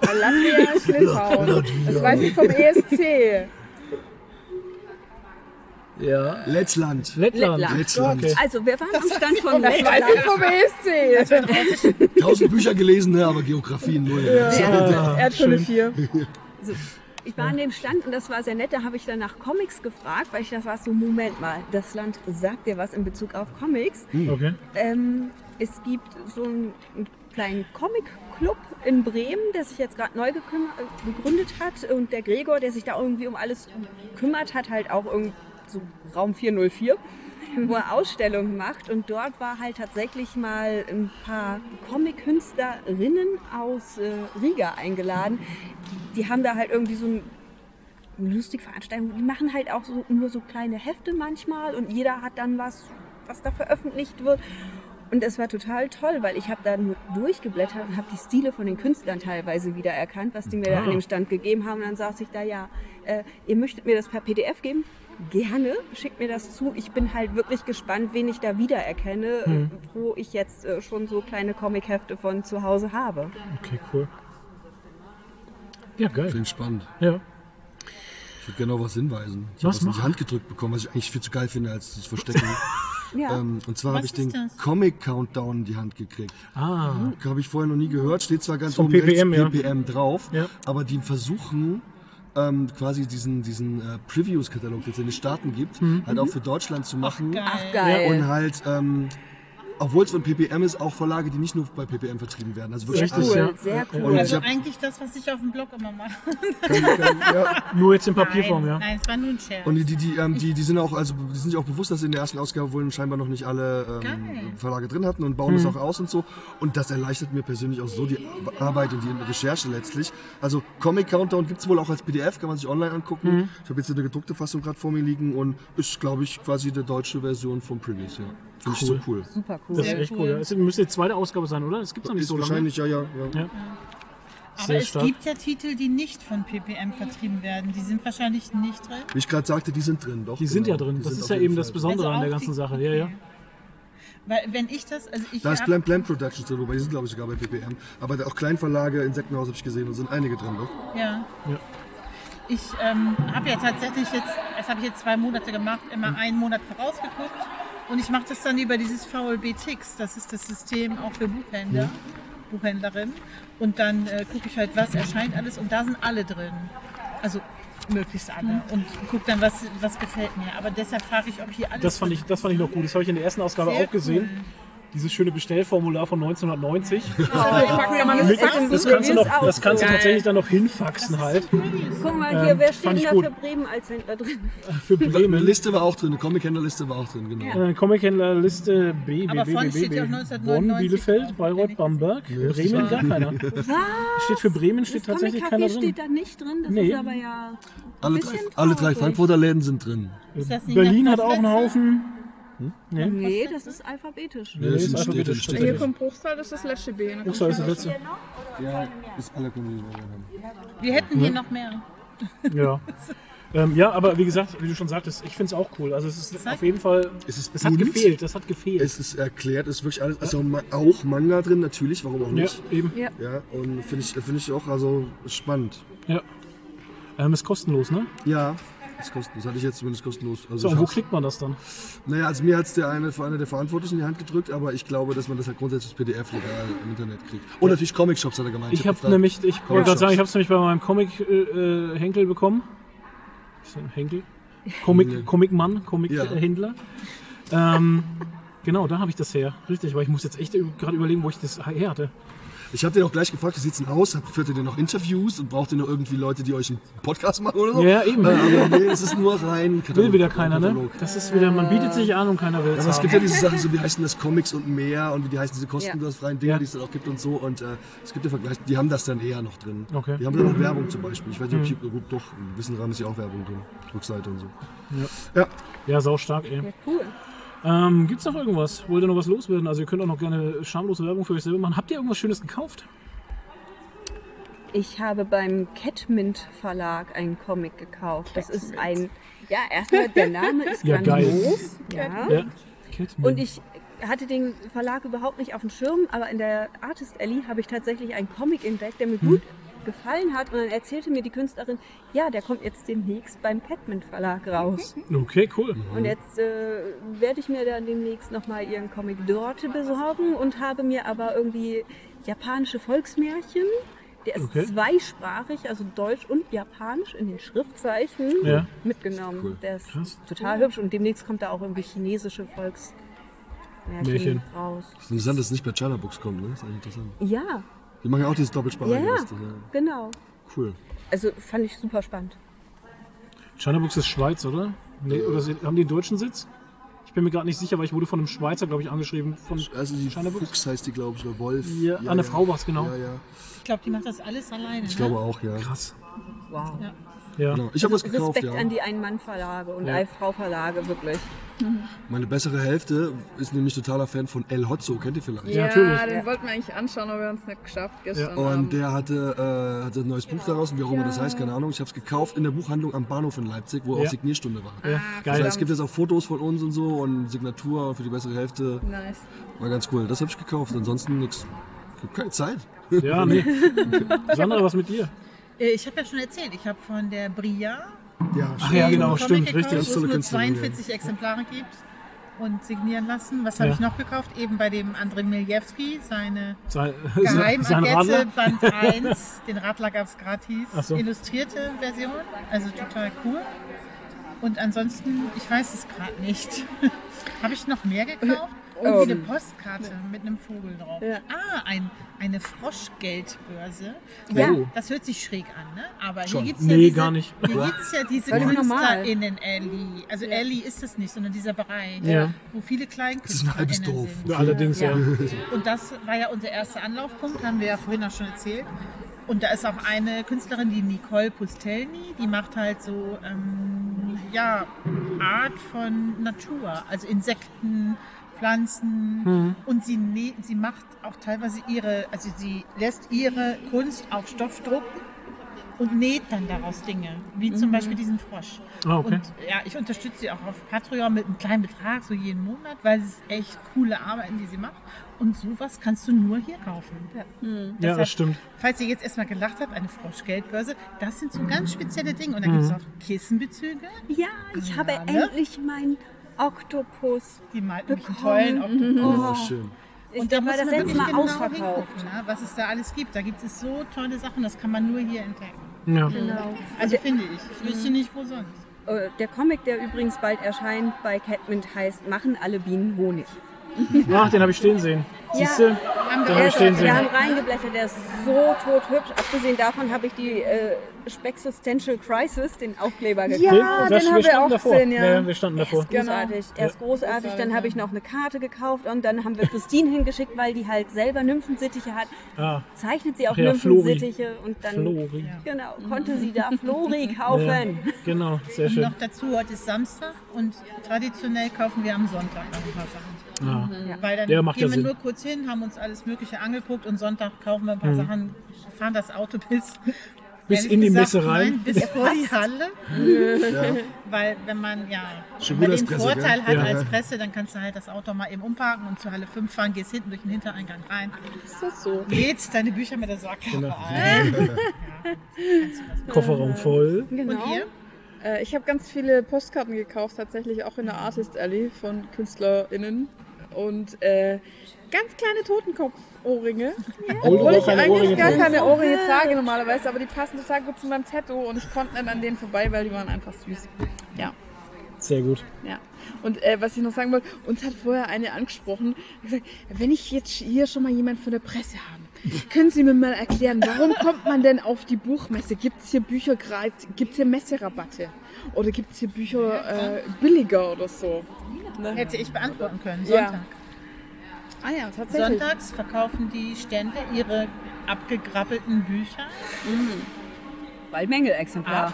Latvia ist Litauen. Das weiß ich vom ESC. Ja. Lettland. Lettland. Lettland. Lettland. Okay. Also wir waren am Stand von Das weiß ich vom ESC. Tausend Bücher gelesen, ne, aber Geografie null. Ah, Er hat schon eine schön. 4. So, ich war an dem Stand und das war sehr nett. Da habe ich dann nach Comics gefragt, weil ich da war so, Moment mal, das Land sagt dir was in Bezug auf Comics. Okay. Ähm, es gibt so einen, einen kleinen Comic-Club in Bremen, der sich jetzt gerade neu äh, gegründet hat. Und der Gregor, der sich da irgendwie um alles kümmert, hat halt auch irgend so Raum 404, wo er Ausstellungen macht. Und dort war halt tatsächlich mal ein paar Comic-Künstlerinnen aus äh, Riga eingeladen. Die haben da halt irgendwie so ein eine lustige Veranstaltung. Die machen halt auch so, nur so kleine Hefte manchmal und jeder hat dann was, was da veröffentlicht wird. Und es war total toll, weil ich habe da nur durchgeblättert und habe die Stile von den Künstlern teilweise wiedererkannt, was die mir da Ah. an dem Stand gegeben haben. Und dann saß ich da, ja, äh, ihr möchtet mir das per PDF geben? Gerne, schickt mir das zu. Ich bin halt wirklich gespannt, wen ich da wiedererkenne, Hm. wo ich jetzt äh, schon so kleine Comichefte von zu Hause habe. Okay, cool. Ja, geil. Klingt spannend. Ja. Ich würde gerne noch was hinweisen. Ich Was habe was in die? Hand gedrückt bekommen, was ich eigentlich viel zu geil finde, als das Verstecken. [laughs] Ja. ähm, und zwar habe ich den das? Comic Countdown in die Hand gekriegt. Ah, Habe ich vorher noch nie gehört. Steht zwar ganz Vom oben rechts PPM, ja. PPM drauf, Ja. aber die versuchen ähm, quasi diesen, diesen äh, Previews-Katalog, den es in den Staaten gibt, Mhm. halt auch für Deutschland zu machen. Geil. Ach, geil. Und halt, ähm, obwohl es von PPM ist, auch Verlage, die nicht nur bei PPM vertrieben werden. Also wirklich Sehr cool, ja. sehr Ja, cool. Also hab- eigentlich das, was ich auf dem Blog immer mache. [laughs] nur jetzt in Papierform, nein, ja. nein, es war nur ein Scherz. Und die, die, die, ähm, die, die sind auch, also die sind sich auch bewusst, dass sie in der ersten Ausgabe wohl scheinbar noch nicht alle ähm. Verlage drin hatten und bauen das auch aus und so. Und das erleichtert mir persönlich auch so die Arbeit und die Recherche letztlich. Also Comic Countdown gibt's wohl auch als PDF, kann man sich online angucken. Ich habe jetzt eine gedruckte Fassung gerade vor mir liegen und ist, glaube ich, quasi die deutsche Version vom Previous, ja. Finde ich so Cool. cool. Super cool. Das ist echt cool. cool. ja. Es müsste die zweite Ausgabe sein, oder? Das gibt es noch nicht Ist so lange. wahrscheinlich, ja, ja. ja. Ja. Aber Sehr es stark. gibt ja Titel, die nicht von PPM vertrieben werden. Die sind wahrscheinlich nicht drin. Wie ich gerade sagte, die sind drin, doch. Die sind ja genau. drin. Die Das ist ja eben das Fall. Besondere Also an der auch ganzen Sache. Ja, ja. Weil wenn ich das, also ich Da ist Plant Plant Productions drin, wobei die sind, glaube ich, sogar bei PPM. Aber da auch Kleinverlage, Insektenhaus habe ich gesehen und sind einige drin, doch. Ja. Ja. Ich ähm, habe ja tatsächlich jetzt, das habe ich jetzt zwei Monate gemacht, immer einen Monat vorausgeguckt. Und ich mache das dann über dieses VLB Tix. Das ist das System auch für Buchhändler, Buchhändlerinnen. Und dann äh, gucke ich halt, was erscheint alles. Und da sind alle drin. Also möglichst alle. Und gucke dann, was, was gefällt mir. Aber deshalb frage ich, ob hier alles Das fand, ich, das fand ich noch gut. Das habe ich in der ersten Ausgabe Sehr auch gesehen. Dieses schöne Bestellformular von 1990. Oh, das kannst du, Reviews noch, das auch kannst du so. tatsächlich dann noch hinfaxen halt. Guck mal hier, Ähm, wer steht denn da gut. für Bremen als Händler drin? [laughs] Für Eine Bremen. Liste war auch drin, eine Comic-Händler-Liste war auch drin, genau. Äh, Comic-Händlerliste B, B, Aber B, vorne B, steht B, ja B. auch 1999 Bonn, Bielefeld. Bayreuth, Bamberg. Bremen, gar keiner. [laughs] Steht für Bremen steht Das tatsächlich Comic keiner drin. steht da nicht drin, das Nee. ist aber ja Alle drei, alle drei. Frankfurter Läden sind drin. Ist das nicht Berlin hat auch einen Postleitzahl? Haufen. Nee, Nee, das ist alphabetisch. nee, das ist alphabetisch. Städte, Hier kommt Bruchsal, das ist das letzte B. Ne? Bruchsal ist das letzte. Ja, ist alle. Wir hätten hier noch mehr. Ja. Ähm, ja, aber wie gesagt, wie du schon sagtest, ich finde es auch cool. Also es ist auf jeden Fall, Es ist es hat gefehlt, das hat gefehlt. Es ist erklärt, es ist wirklich alles, also ma- auch Manga drin, natürlich, warum auch ja, nicht. eben. Ja. Ja, und finde ich, finde ich auch also spannend. Ja. Ähm, ist kostenlos, ne? Ja, ist kostenlos. Hatte ich jetzt zumindest kostenlos. Also So, wo kriegt man das dann? Naja, also mir hat es der eine, einer der Verantwortlichen in die Hand gedrückt, aber ich glaube, dass man das halt grundsätzlich als PDF legal im Internet kriegt. Und natürlich Comic-Shops hat er gemeint. Ich hab habe nämlich, ich wollte gerade sagen, ich habe es nämlich bei meinem Comic-Henkel bekommen. Ist das ein Henkel? Comic, Comic-Mann, Comic-Händler. Ähm, genau, da habe ich das her. Richtig, weil ich muss jetzt echt gerade überlegen, wo ich das her hatte. Ich habe den auch gleich gefragt, wie sieht's denn aus? Führt ihr denn noch Interviews und braucht ihr noch irgendwie Leute, die euch einen Podcast machen oder so? Ja, eben. Äh, aber nee, es ist nur rein Katalog. [laughs] Will wieder keiner, ne? Das ist wieder, man bietet sich an und keiner will Ja, es aber es gibt ja diese Sachen, so wie heißen das Comics und mehr und wie die heißen diese kostenlos freien Dinge, Ja. die es dann auch gibt und so. Und äh, es gibt ja Vergleich, die haben das dann eher noch drin. Okay. Die haben dann auch Werbung zum Beispiel. Ich weiß nicht, ob Keep gut doch, ein bisschen Rahmen ist ja auch Werbung drin. Rückseite und so. Ja. Ja, sau stark, ey. Ja, cool. Ähm, gibt's noch irgendwas? Wollt ihr noch was loswerden? Also ihr könnt auch noch gerne schamlose Werbung für euch selber machen. Habt ihr irgendwas Schönes gekauft? Ich habe beim Catmint Verlag einen Comic gekauft. Das ist ein, ja, erstmal der Name [laughs] ist Ja, grandios. Ja. Ja. Und ich hatte den Verlag überhaupt nicht auf dem Schirm, aber in der Artist Alley habe ich tatsächlich einen Comic entdeckt, der mir gut gefallen hat. Und dann erzählte mir die Künstlerin, ja, der kommt jetzt demnächst beim Catmint Verlag raus. Okay, cool. Und jetzt äh, werde ich mir dann demnächst nochmal ihren Comic dort besorgen und habe mir aber irgendwie japanische Volksmärchen. Der ist Okay. zweisprachig, also Deutsch und Japanisch in den Schriftzeichen Ja. mitgenommen. Der ist Krass. total hübsch und demnächst kommt da auch irgendwie chinesische Volksmärchen Märchen. raus. Es ist interessant, dass es nicht bei China Books kommt, ne? Das ist eigentlich interessant. Ja, Die machen ja auch dieses doppelsprachige. ja, ja, ja. genau. Cool. Also fand ich super spannend. China Books ist Schweiz, oder? Nee, oder sie- haben die einen deutschen Sitz? Ich bin mir gerade nicht sicher, weil ich wurde von einem Schweizer, glaube ich, angeschrieben. Von Also die Books? Fuchs heißt die, glaube ich, oder Wolf. Ja, Anne Frau war's, genau. Ja, ja. Ich glaube, die macht das alles alleine. Ich ne? glaube auch, ja. Krass. Wow. Ja. Genau. Ich habe was gekauft, Respekt ja. an die Ein-Mann-Verlage und Ja. Ein-Frau-Verlage, wirklich. [laughs] Meine bessere Hälfte ist nämlich totaler Fan von El Hotzo, kennt ihr vielleicht? Ja, natürlich. den wollten wir eigentlich anschauen, aber wir haben es nicht geschafft gestern. Und der hatte, äh, hatte ein neues Buch daraus, und wie auch immer das heißt, keine Ahnung. Ich habe es gekauft in der Buchhandlung am Bahnhof in Leipzig, wo Ja. auch Signierstunde war. Ja, Das geil. es gibt jetzt auch Fotos von uns und so und Signatur für die bessere Hälfte. Nice. War ganz cool. Das habe ich gekauft. Ansonsten nichts. Ich habe keine Zeit. Ja, nee. [laughs] Sandra, was mit dir? Äh, Ich habe ja schon erzählt, ich habe von der Bria Ja, Ach ja, genau, stimmt, gekauft, richtig. wo es nur Künstlerin, 42 Exemplare gibt und signieren lassen. Was habe Ja. ich noch gekauft? Eben bei dem Andrei Miljewski, seine [laughs] Sein, Radler? Band 1. Den Radler gab es gratis. So. Illustrierte Version, also total cool. Und ansonsten, ich weiß es gerade nicht. [laughs] habe ich noch mehr gekauft? Irgendwie eine Postkarte mit einem Vogel drauf. Ja. Ah, ein, eine Froschgeldbörse. Ja. Oh. Das hört sich schräg an, ne? Aber Schon. hier gibt es ja Nee, diese, gar nicht. Hier gibt's ja diese Völlig normal. KünstlerInnen Alley. Also ist es nicht, sondern dieser Bereich, Ja. wo viele ist ein halbes Dorf. Ja, allerdings, ja. Und das war ja unser erster Anlaufpunkt, haben wir ja vorhin auch schon erzählt. Und da ist auch eine Künstlerin, die Nicole Pustelny, die macht halt so, ähm, ja, Art von Natur, also Insekten, Pflanzen. Und sie, nä- sie macht auch teilweise ihre, also sie lässt ihre Kunst auf Stoff drucken und näht dann daraus Dinge, wie zum Beispiel diesen Frosch. Ah, okay. Und ja, ich unterstütze sie auch auf Patreon mit einem kleinen Betrag, so jeden Monat, weil es ist echt coole Arbeiten, die sie macht. Und sowas kannst du nur hier kaufen. Ja, Deshalb, das stimmt. Falls ihr jetzt erstmal gelacht habt, eine Froschgeldbörse, das sind so ganz spezielle Dinge. Und dann gibt es auch Kissenbezüge, Ja, ich habe Ja, ne? endlich meinen Oktopus. die malt nämlich einen Bekommen. tollen Oktopus. Oh, schön. Und da war das letzte wirklich Mal genau ausverkauft. hingucken, ne, was es da alles gibt. Da gibt es so tolle Sachen, das kann man nur hier entdecken. Ja. Genau. Also finde ich. Ich wüsste nicht, wo sonst. Äh, Der Comic, der übrigens bald erscheint bei Catmint, heißt Machen alle Bienen Honig. [laughs] Ach, den habe ich stehen sehen. Siehst du? Den habe Der ich ist, stehen wir sehen. haben reingeblättert, der ist so tot hübsch. Abgesehen davon habe ich die äh, Spexistential Crisis, den Aufkleber gekauft. Ja, Den- den haben wir auch davor. gesehen, ja. wir standen davor. Großartig. Er ist großartig. Dann habe ich noch eine Karte gekauft und dann haben wir Christine hingeschickt, weil die halt selber Nymphensittiche hat. Ah, Zeichnet sie auch ja, Flori. Nymphensittiche und dann Flori. genau konnte sie da Flori Ja, kaufen. genau, sehr Und schön. noch dazu, heute ist Samstag und traditionell kaufen wir am Sonntag noch ein paar Sachen. Ah. Weil dann Der macht gehen ja wir Sinn. nur kurz hin, haben uns alles Mögliche angeguckt und Sonntag kaufen wir ein paar Mhm. Sachen, fahren das Auto bis, Bis in die gesagt, Messe rein. Nein, bis vor die Halle. [laughs] Ja. Weil wenn man ja Schon wenn gut man den Presse, Vorteil gell? hat Ja, als ja. Presse, dann kannst du halt das Auto mal eben umparken und zur Halle 5 fahren, gehst hinten durch den Hintereingang rein, Ist das so? lädst deine Bücher mit der Sackkarre Genau. ein. [laughs] Kofferraum voll. Genau. Und ihr? Äh, ich habe ganz viele Postkarten gekauft, tatsächlich auch in der Artist Alley von KünstlerInnen. Und äh, ganz kleine Totenkopf-Ohrringe. Obwohl Obwohl ich eigentlich Ohrringe gar keine Ohrringe trage normalerweise, aber die passen total gut zu meinem Tattoo und ich konnte nicht an denen vorbei, weil die waren einfach süß. Ja. Sehr gut. Ja. Und äh, was ich noch sagen wollte, uns hat vorher eine angesprochen, gesagt, wenn ich jetzt hier schon mal jemand von der Presse habe, können Sie mir mal erklären, warum kommt man denn auf die Buchmesse? Gibt es hier Bücher gerade, gibt es hier Messerabatte? Oder gibt es hier Bücher äh, billiger oder so? Ne? Hätte ich beantworten können. Ja. Ah ja, tatsächlich. Sonntags verkaufen die Stände ihre abgegrabbelten Bücher. Weil Mängelexemplar.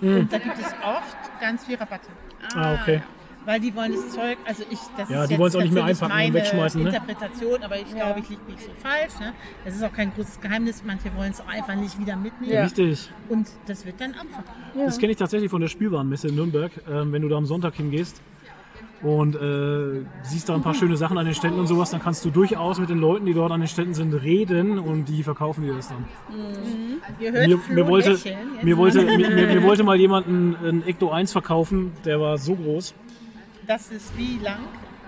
Und da gibt es oft ganz viel Rabatte. Ah, okay. Weil die wollen das Zeug, also ich, das Ja, ist die jetzt auch nicht mehr einpacken und meine wegschmeißen, ne? Interpretation, aber ich glaube, ich liege nicht so falsch. Ne? Das ist auch kein großes Geheimnis. Manche wollen es auch einfach nicht wieder mitnehmen. Ja. Richtig. Und das wird dann abverkauft. Das kenne ich tatsächlich von der Spielwarenmesse in Nürnberg, ähm, wenn du da am Sonntag hingehst und äh, siehst da ein paar schöne Sachen an den Ständen und sowas, dann kannst du durchaus mit den Leuten, die dort an den Ständen sind, reden und die verkaufen dir das dann. Ihr hört Mir, mir, wollte, mir, wollte, mir, mir, mir [laughs] wollte mal jemand ein, ein Ecto 1 verkaufen, der war so groß. Das ist wie lang?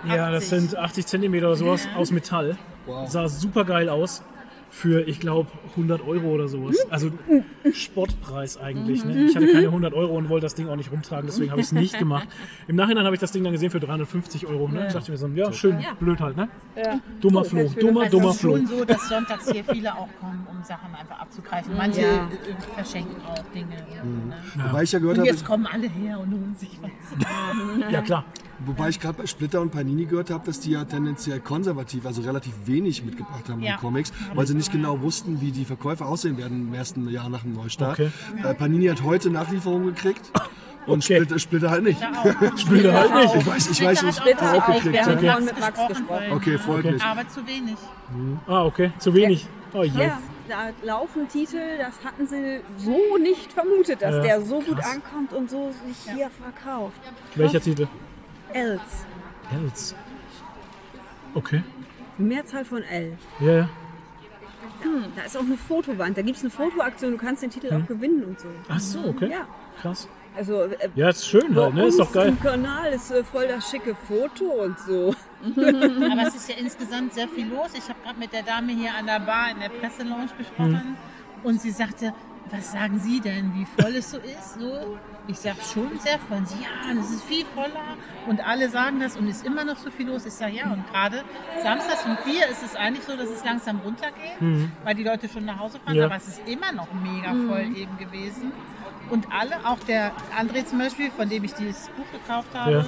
Ja, das 80. sind 80 Zentimeter oder sowas aus Metall. Sah super geil aus. Für, ich glaube, 100 Euro oder sowas. Also Spottpreis eigentlich. Ne? Ich hatte keine 100 Euro und wollte das Ding auch nicht rumtragen, deswegen habe ich es [laughs] nicht gemacht. Im Nachhinein habe ich das Ding dann gesehen für 350 Euro. Ne? Dachte ich mir so, ja, schön, blöd halt. Ne? Ja. Dummer Flo, dummer, Also dummer es ist Flo. schon so, dass sonntags hier viele auch kommen, um Sachen einfach abzugreifen. Manche Ja. verschenken auch Dinge. Ne? Wobei ich ja gehört Und habe, jetzt kommen alle her und holen sich was. Ja, klar. Wobei ich gerade bei Splitter und Panini gehört habe, dass die ja tendenziell konservativ, also relativ wenig mitgebracht haben Ja. an Comics, weil sie nicht genau wussten, wie die Verkäufe aussehen werden im ersten Jahr nach dem Neustart. Okay. Äh, Panini hat heute Nachlieferung gekriegt [coughs] und Okay. Splitter, Splitter halt nicht. [laughs] Spielt er halt nicht. Ich weiß, ich weiß nicht, Splitter ich hat auch gekriegt. Wir haben Okay, vorhin mit Max gesprochen. okay freut mich. Aber zu wenig. Ah, okay. Zu wenig. Oh je. Ja, da laufen Titel, das hatten sie so nicht vermutet, dass Ja, der so gut krass. ankommt und so sich hier verkauft. Welcher Titel? Els. Els. Okay. Mehrzahl von L. Ja, ja. Da ist auch eine Fotowand, da gibt es eine Fotoaktion, du kannst den Titel Hm. auch gewinnen und so. Ach so, okay. Ja, Krass. also äh, Ja, ist schön halt, ne? Ist doch geil. im Kanal ist äh, voll das schicke Foto und so. Aber [laughs] es ist ja insgesamt sehr viel los. Ich habe gerade mit der Dame hier an der Bar in der Presselounge gesprochen Hm. und sie sagte, was sagen Sie denn, wie voll es so ist? So, ich sage schon sehr voll. Und sie, ja, das ist viel voller und alle sagen das und ist immer noch so viel los. Ich sage ja und gerade samstags um vier ist es eigentlich so, dass es langsam runtergeht, weil die Leute schon nach Hause fahren. Mhm. Ja. Aber es ist immer noch mega voll eben gewesen. Und alle, auch der André zum Beispiel, von dem ich dieses Buch gekauft habe, Ja.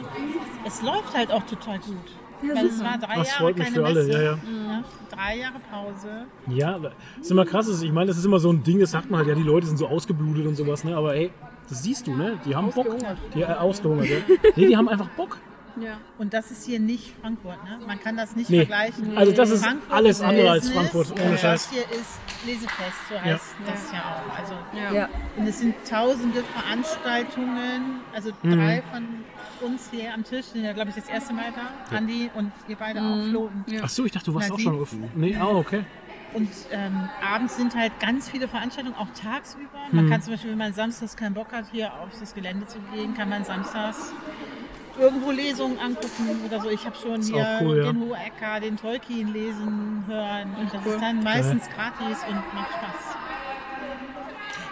es läuft halt auch total gut. Weil es war drei Das Jahre freut mich keine für alle, Messe. ja, ja. Ja, drei Jahre Pause. Ja, aber ist immer krass. Ich meine, das ist immer so ein Ding, das sagt man halt, ja, die Leute sind so ausgeblutet und sowas, ne? Aber ey, das siehst du, ne? Die haben Bock. Die, äh, ausgehungert, ja. Nee, die haben einfach Bock. Ja. Und das ist hier nicht Frankfurt, ne? Man kann das nicht Nee. vergleichen. Also das ist Frankfurt alles andere als Frankfurt, ohne und Scheiß. Das hier ist Lesefest, so heißt das ja auch. Also, Ja. Ja. Und es sind tausende Veranstaltungen, also Mhm. drei von uns hier am Tisch sind ja, glaube ich, das erste Mal da. Andi und ihr beide auch, Flo. und- Ach so, ich dachte, du warst Na, auch schon auf. Nee, ah, okay. Und ähm, abends sind halt ganz viele Veranstaltungen, auch tagsüber. Man kann zum Beispiel, wenn man samstags keinen Bock hat, hier auf das Gelände zu gehen, kann man samstags irgendwo Lesungen angucken oder so. Ich habe schon Ist hier cool, ja. den Hohecker, den Tolkien lesen hören. Und das ist dann meistens gratis und macht Spaß.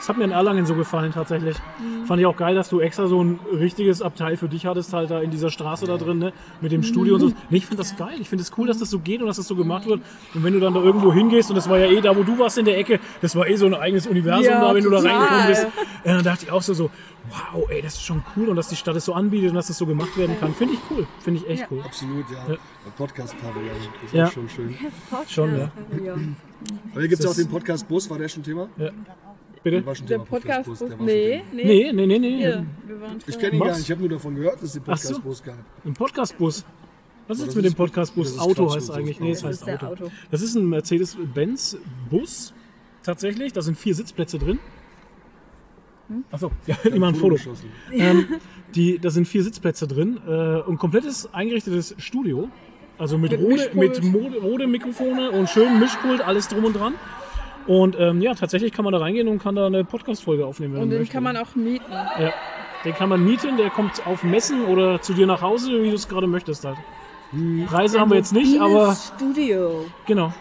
Das hat mir in Erlangen so gefallen tatsächlich. Fand ich auch geil, dass du extra so ein richtiges Abteil für dich hattest, halt da in dieser Straße da drin, ne? mit dem Studio und so. Nee, ich finde das geil. Ich finde es cool, dass das so geht und dass das so gemacht wird. Und wenn du dann da irgendwo hingehst, und das war ja eh da, wo du warst in der Ecke, das war eh so ein eigenes Universum Ja, da, wenn du da total. reingekommen bist. Ja, dann dachte ich auch so, so, wow, ey, das ist schon cool und dass die Stadt es so anbietet und dass das so gemacht werden kann. Finde ich cool. Finde ich echt cool. Absolut, ja. Ja. Podcast-Pavillon, das ist Ja. auch schon schön. [laughs] Schon, ja. Aber hier gibt es ja auch den Podcast-Bus, war der schon Thema? Bitte? Der war schon nee, nee. Nee, nee, nee, nee. Hier, wir waren Ich kenne ihn gar nicht, ich habe nur davon gehört, dass es den Ach so. Podcast-Bus gab. Ein Podcastbus. Was ist jetzt mit dem das ist Auto heißt eigentlich. Nee, es heißt Auto. Das ist ein Mercedes-Benz-Bus. Tatsächlich. Da sind vier Sitzplätze drin. Achso, ja, [laughs] immer ein Foto. geschossen. [laughs] Ähm, die, da sind vier Sitzplätze drin. Äh, ein komplettes eingerichtetes Studio. Also mit, Mit Rode, Mischpult. mit Mode- Rode-Mikrofone und schönem Mischpult, alles drum und dran. Und ähm, ja, tatsächlich kann man da reingehen und kann da eine Podcast-Folge aufnehmen. wenn Und man den möchte. kann man auch mieten. Ja. Den kann man mieten, der kommt auf Messen oder zu dir nach Hause, wie du es gerade möchtest halt. Preise haben wir jetzt nicht, aber Studio. genau.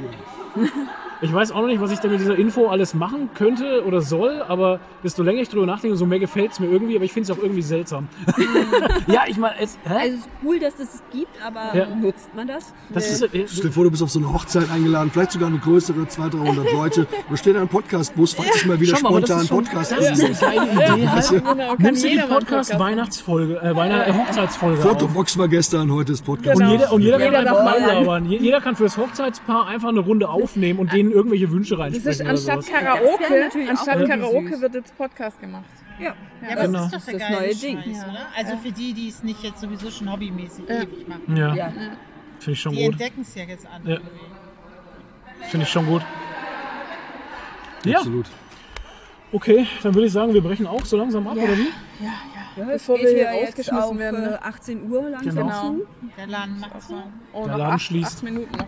[laughs] Ich weiß auch noch nicht, was ich da mit dieser Info alles machen könnte oder soll, aber desto länger ich drüber nachdenke, umso mehr gefällt es mir irgendwie, aber ich finde es auch irgendwie seltsam. [laughs] ja, ich meine, es? Also es ist cool, dass es es gibt, aber Ja. nutzt man das? Das ist, äh, Stell dir vor, du bist auf so eine Hochzeit eingeladen, vielleicht sogar eine größere, 200, 300 [laughs] Leute. Da steht ein Podcast-Bus, fragt sich mal wieder Schau mal, spontan ist schon, Podcast. das ist eine geile Idee. Halt. Genau, Nimmst du die jeder mal einen Podcast machen. Weihnachtsfolge, äh, Weihnacht, äh, Hochzeitsfolge auf. Fotobox war gestern, heute ist Podcast. Und Genau. jeder, und jeder, Jeder kann darf einfach mal anlabern. Je- Jeder kann fürs Hochzeitspaar einfach eine Runde aufnehmen und denen irgendwelche Wünsche Das ist reinsprechen. oder anstatt sowas. Das Karaoke, anstatt Karaoke wird jetzt Podcast gemacht. Ja. Ja, aber Genau. das ist doch der Das geile neue Ding. Scheiß, oder? Also für die, die es nicht jetzt sowieso schon hobbymäßig ewig machen. Ja, Ja. finde ich schon Die gut. entdecken es ja jetzt an. Ja. Finde ich schon gut. Ja, Absolut. okay, dann würde ich sagen, wir brechen auch so langsam ab, oder wie? Ja, Bevor es wir hier ja rausgeschmissen werden, ne? äh, 18 Uhr langsam Genau. zu. Der Laden macht so. Oh, Der noch Laden acht, schließt. acht Minuten noch.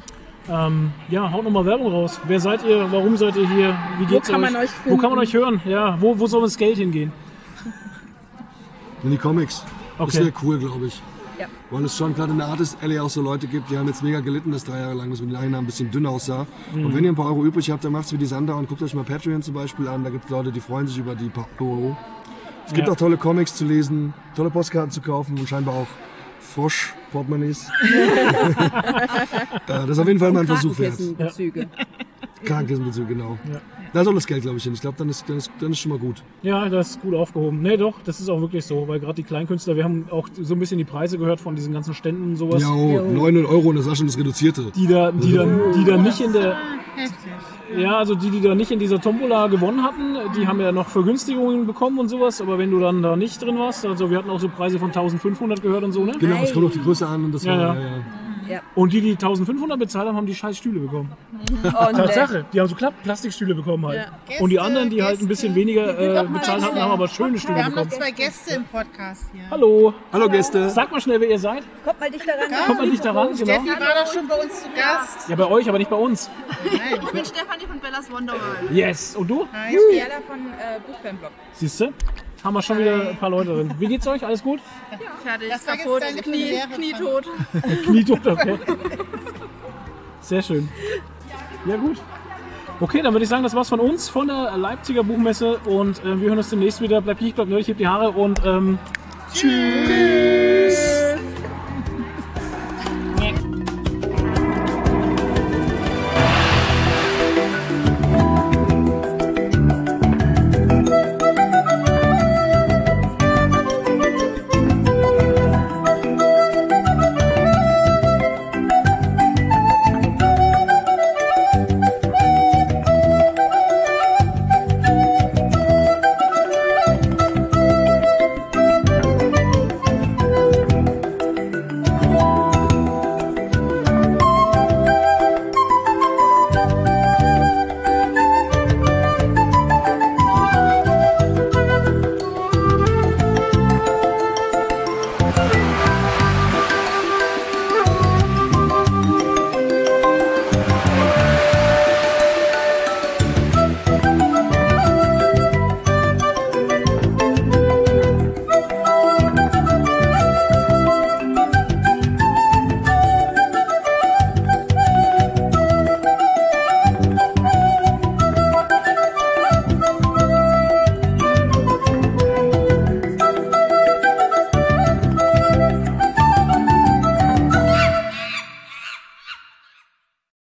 Ähm, ja, haut nochmal Werbung raus. Wer seid ihr? Warum seid ihr hier? Wie geht's kann euch? man euch Wo kann man finden? euch hören? Ja, wo, wo soll das Geld hingehen? In die Comics. Das Okay. wäre cool, glaube ich. Ja. Weil es schon gerade in der Artist Alley auch so Leute gibt, die haben jetzt mega gelitten, dass drei Jahre lang das mit den Einnahmen ein bisschen dünn aussah. Mhm. Und wenn ihr ein paar Euro übrig habt, dann macht's wie die Sander und guckt euch mal Patreon zum Beispiel an. Da gibt es Leute, die freuen sich über die paar Euro. Es gibt Ja. auch tolle Comics zu lesen, tolle Postkarten zu kaufen und scheinbar auch Frosch-Portemonnaies. [laughs] Das ist auf jeden Fall mal ein Versuch wert. Krankenkissenbezüge. Krankenkissenbezug, genau. Ja. Da soll das Geld, glaube ich, hin. Ich glaube, dann ist, dann, ist, dann ist schon mal gut. Ja, das ist gut aufgehoben. Nee, doch, das ist auch wirklich so, weil gerade die Kleinkünstler, wir haben auch so ein bisschen die Preise gehört von diesen ganzen Ständen und sowas. Ja, 900 Euro und das war schon das Reduzierte. Die da, die da, die da nicht in der, Heftig. Ja, also die, die da nicht in dieser Tombola gewonnen hatten, die haben ja noch Vergünstigungen bekommen und sowas, aber wenn du dann da nicht drin warst, also wir hatten auch so Preise von 1500 gehört und so, ne? Genau, es kommt auf die Größe an und das Ja, war, ja. ja, ja. Und die, die 1500 bezahlt haben, haben die scheiß Stühle bekommen. [laughs] Und, äh, Tatsache, die haben so Klapp Plastikstühle bekommen halt. Ja. Und die anderen, die halt ein bisschen weniger äh, mal bezahlt hatten, haben aber schöne Stühle Wir haben noch bekommen. zwei Gäste im Podcast hier. Hallo, Hallo Gäste. sag mal schnell, wer ihr seid. kommt mal dichter ran. Kommt man nicht daran, genau. Steffi war doch schon bei uns zu Gast. Ja, bei euch, aber nicht bei uns. Nein. Ich bin Stefanie von Bellas Wonderworld. Yes. Und du? Hi. Jana von äh, Buchfan-Blog. Siehst du? Haben wir schon wieder ein paar Leute drin. Wie geht's euch? Alles gut? Fertig, Das war jetzt kaputt, deine Knie. Knietot. Knietot, [laughs] okay. Sehr schön. Ja, gut. Okay, dann würde ich sagen, das war's von uns, von der Leipziger Buchmesse. Und äh, wir hören uns demnächst wieder. Bleibt lieb, bleibt nötig, hebt die Haare und ähm, tschüss.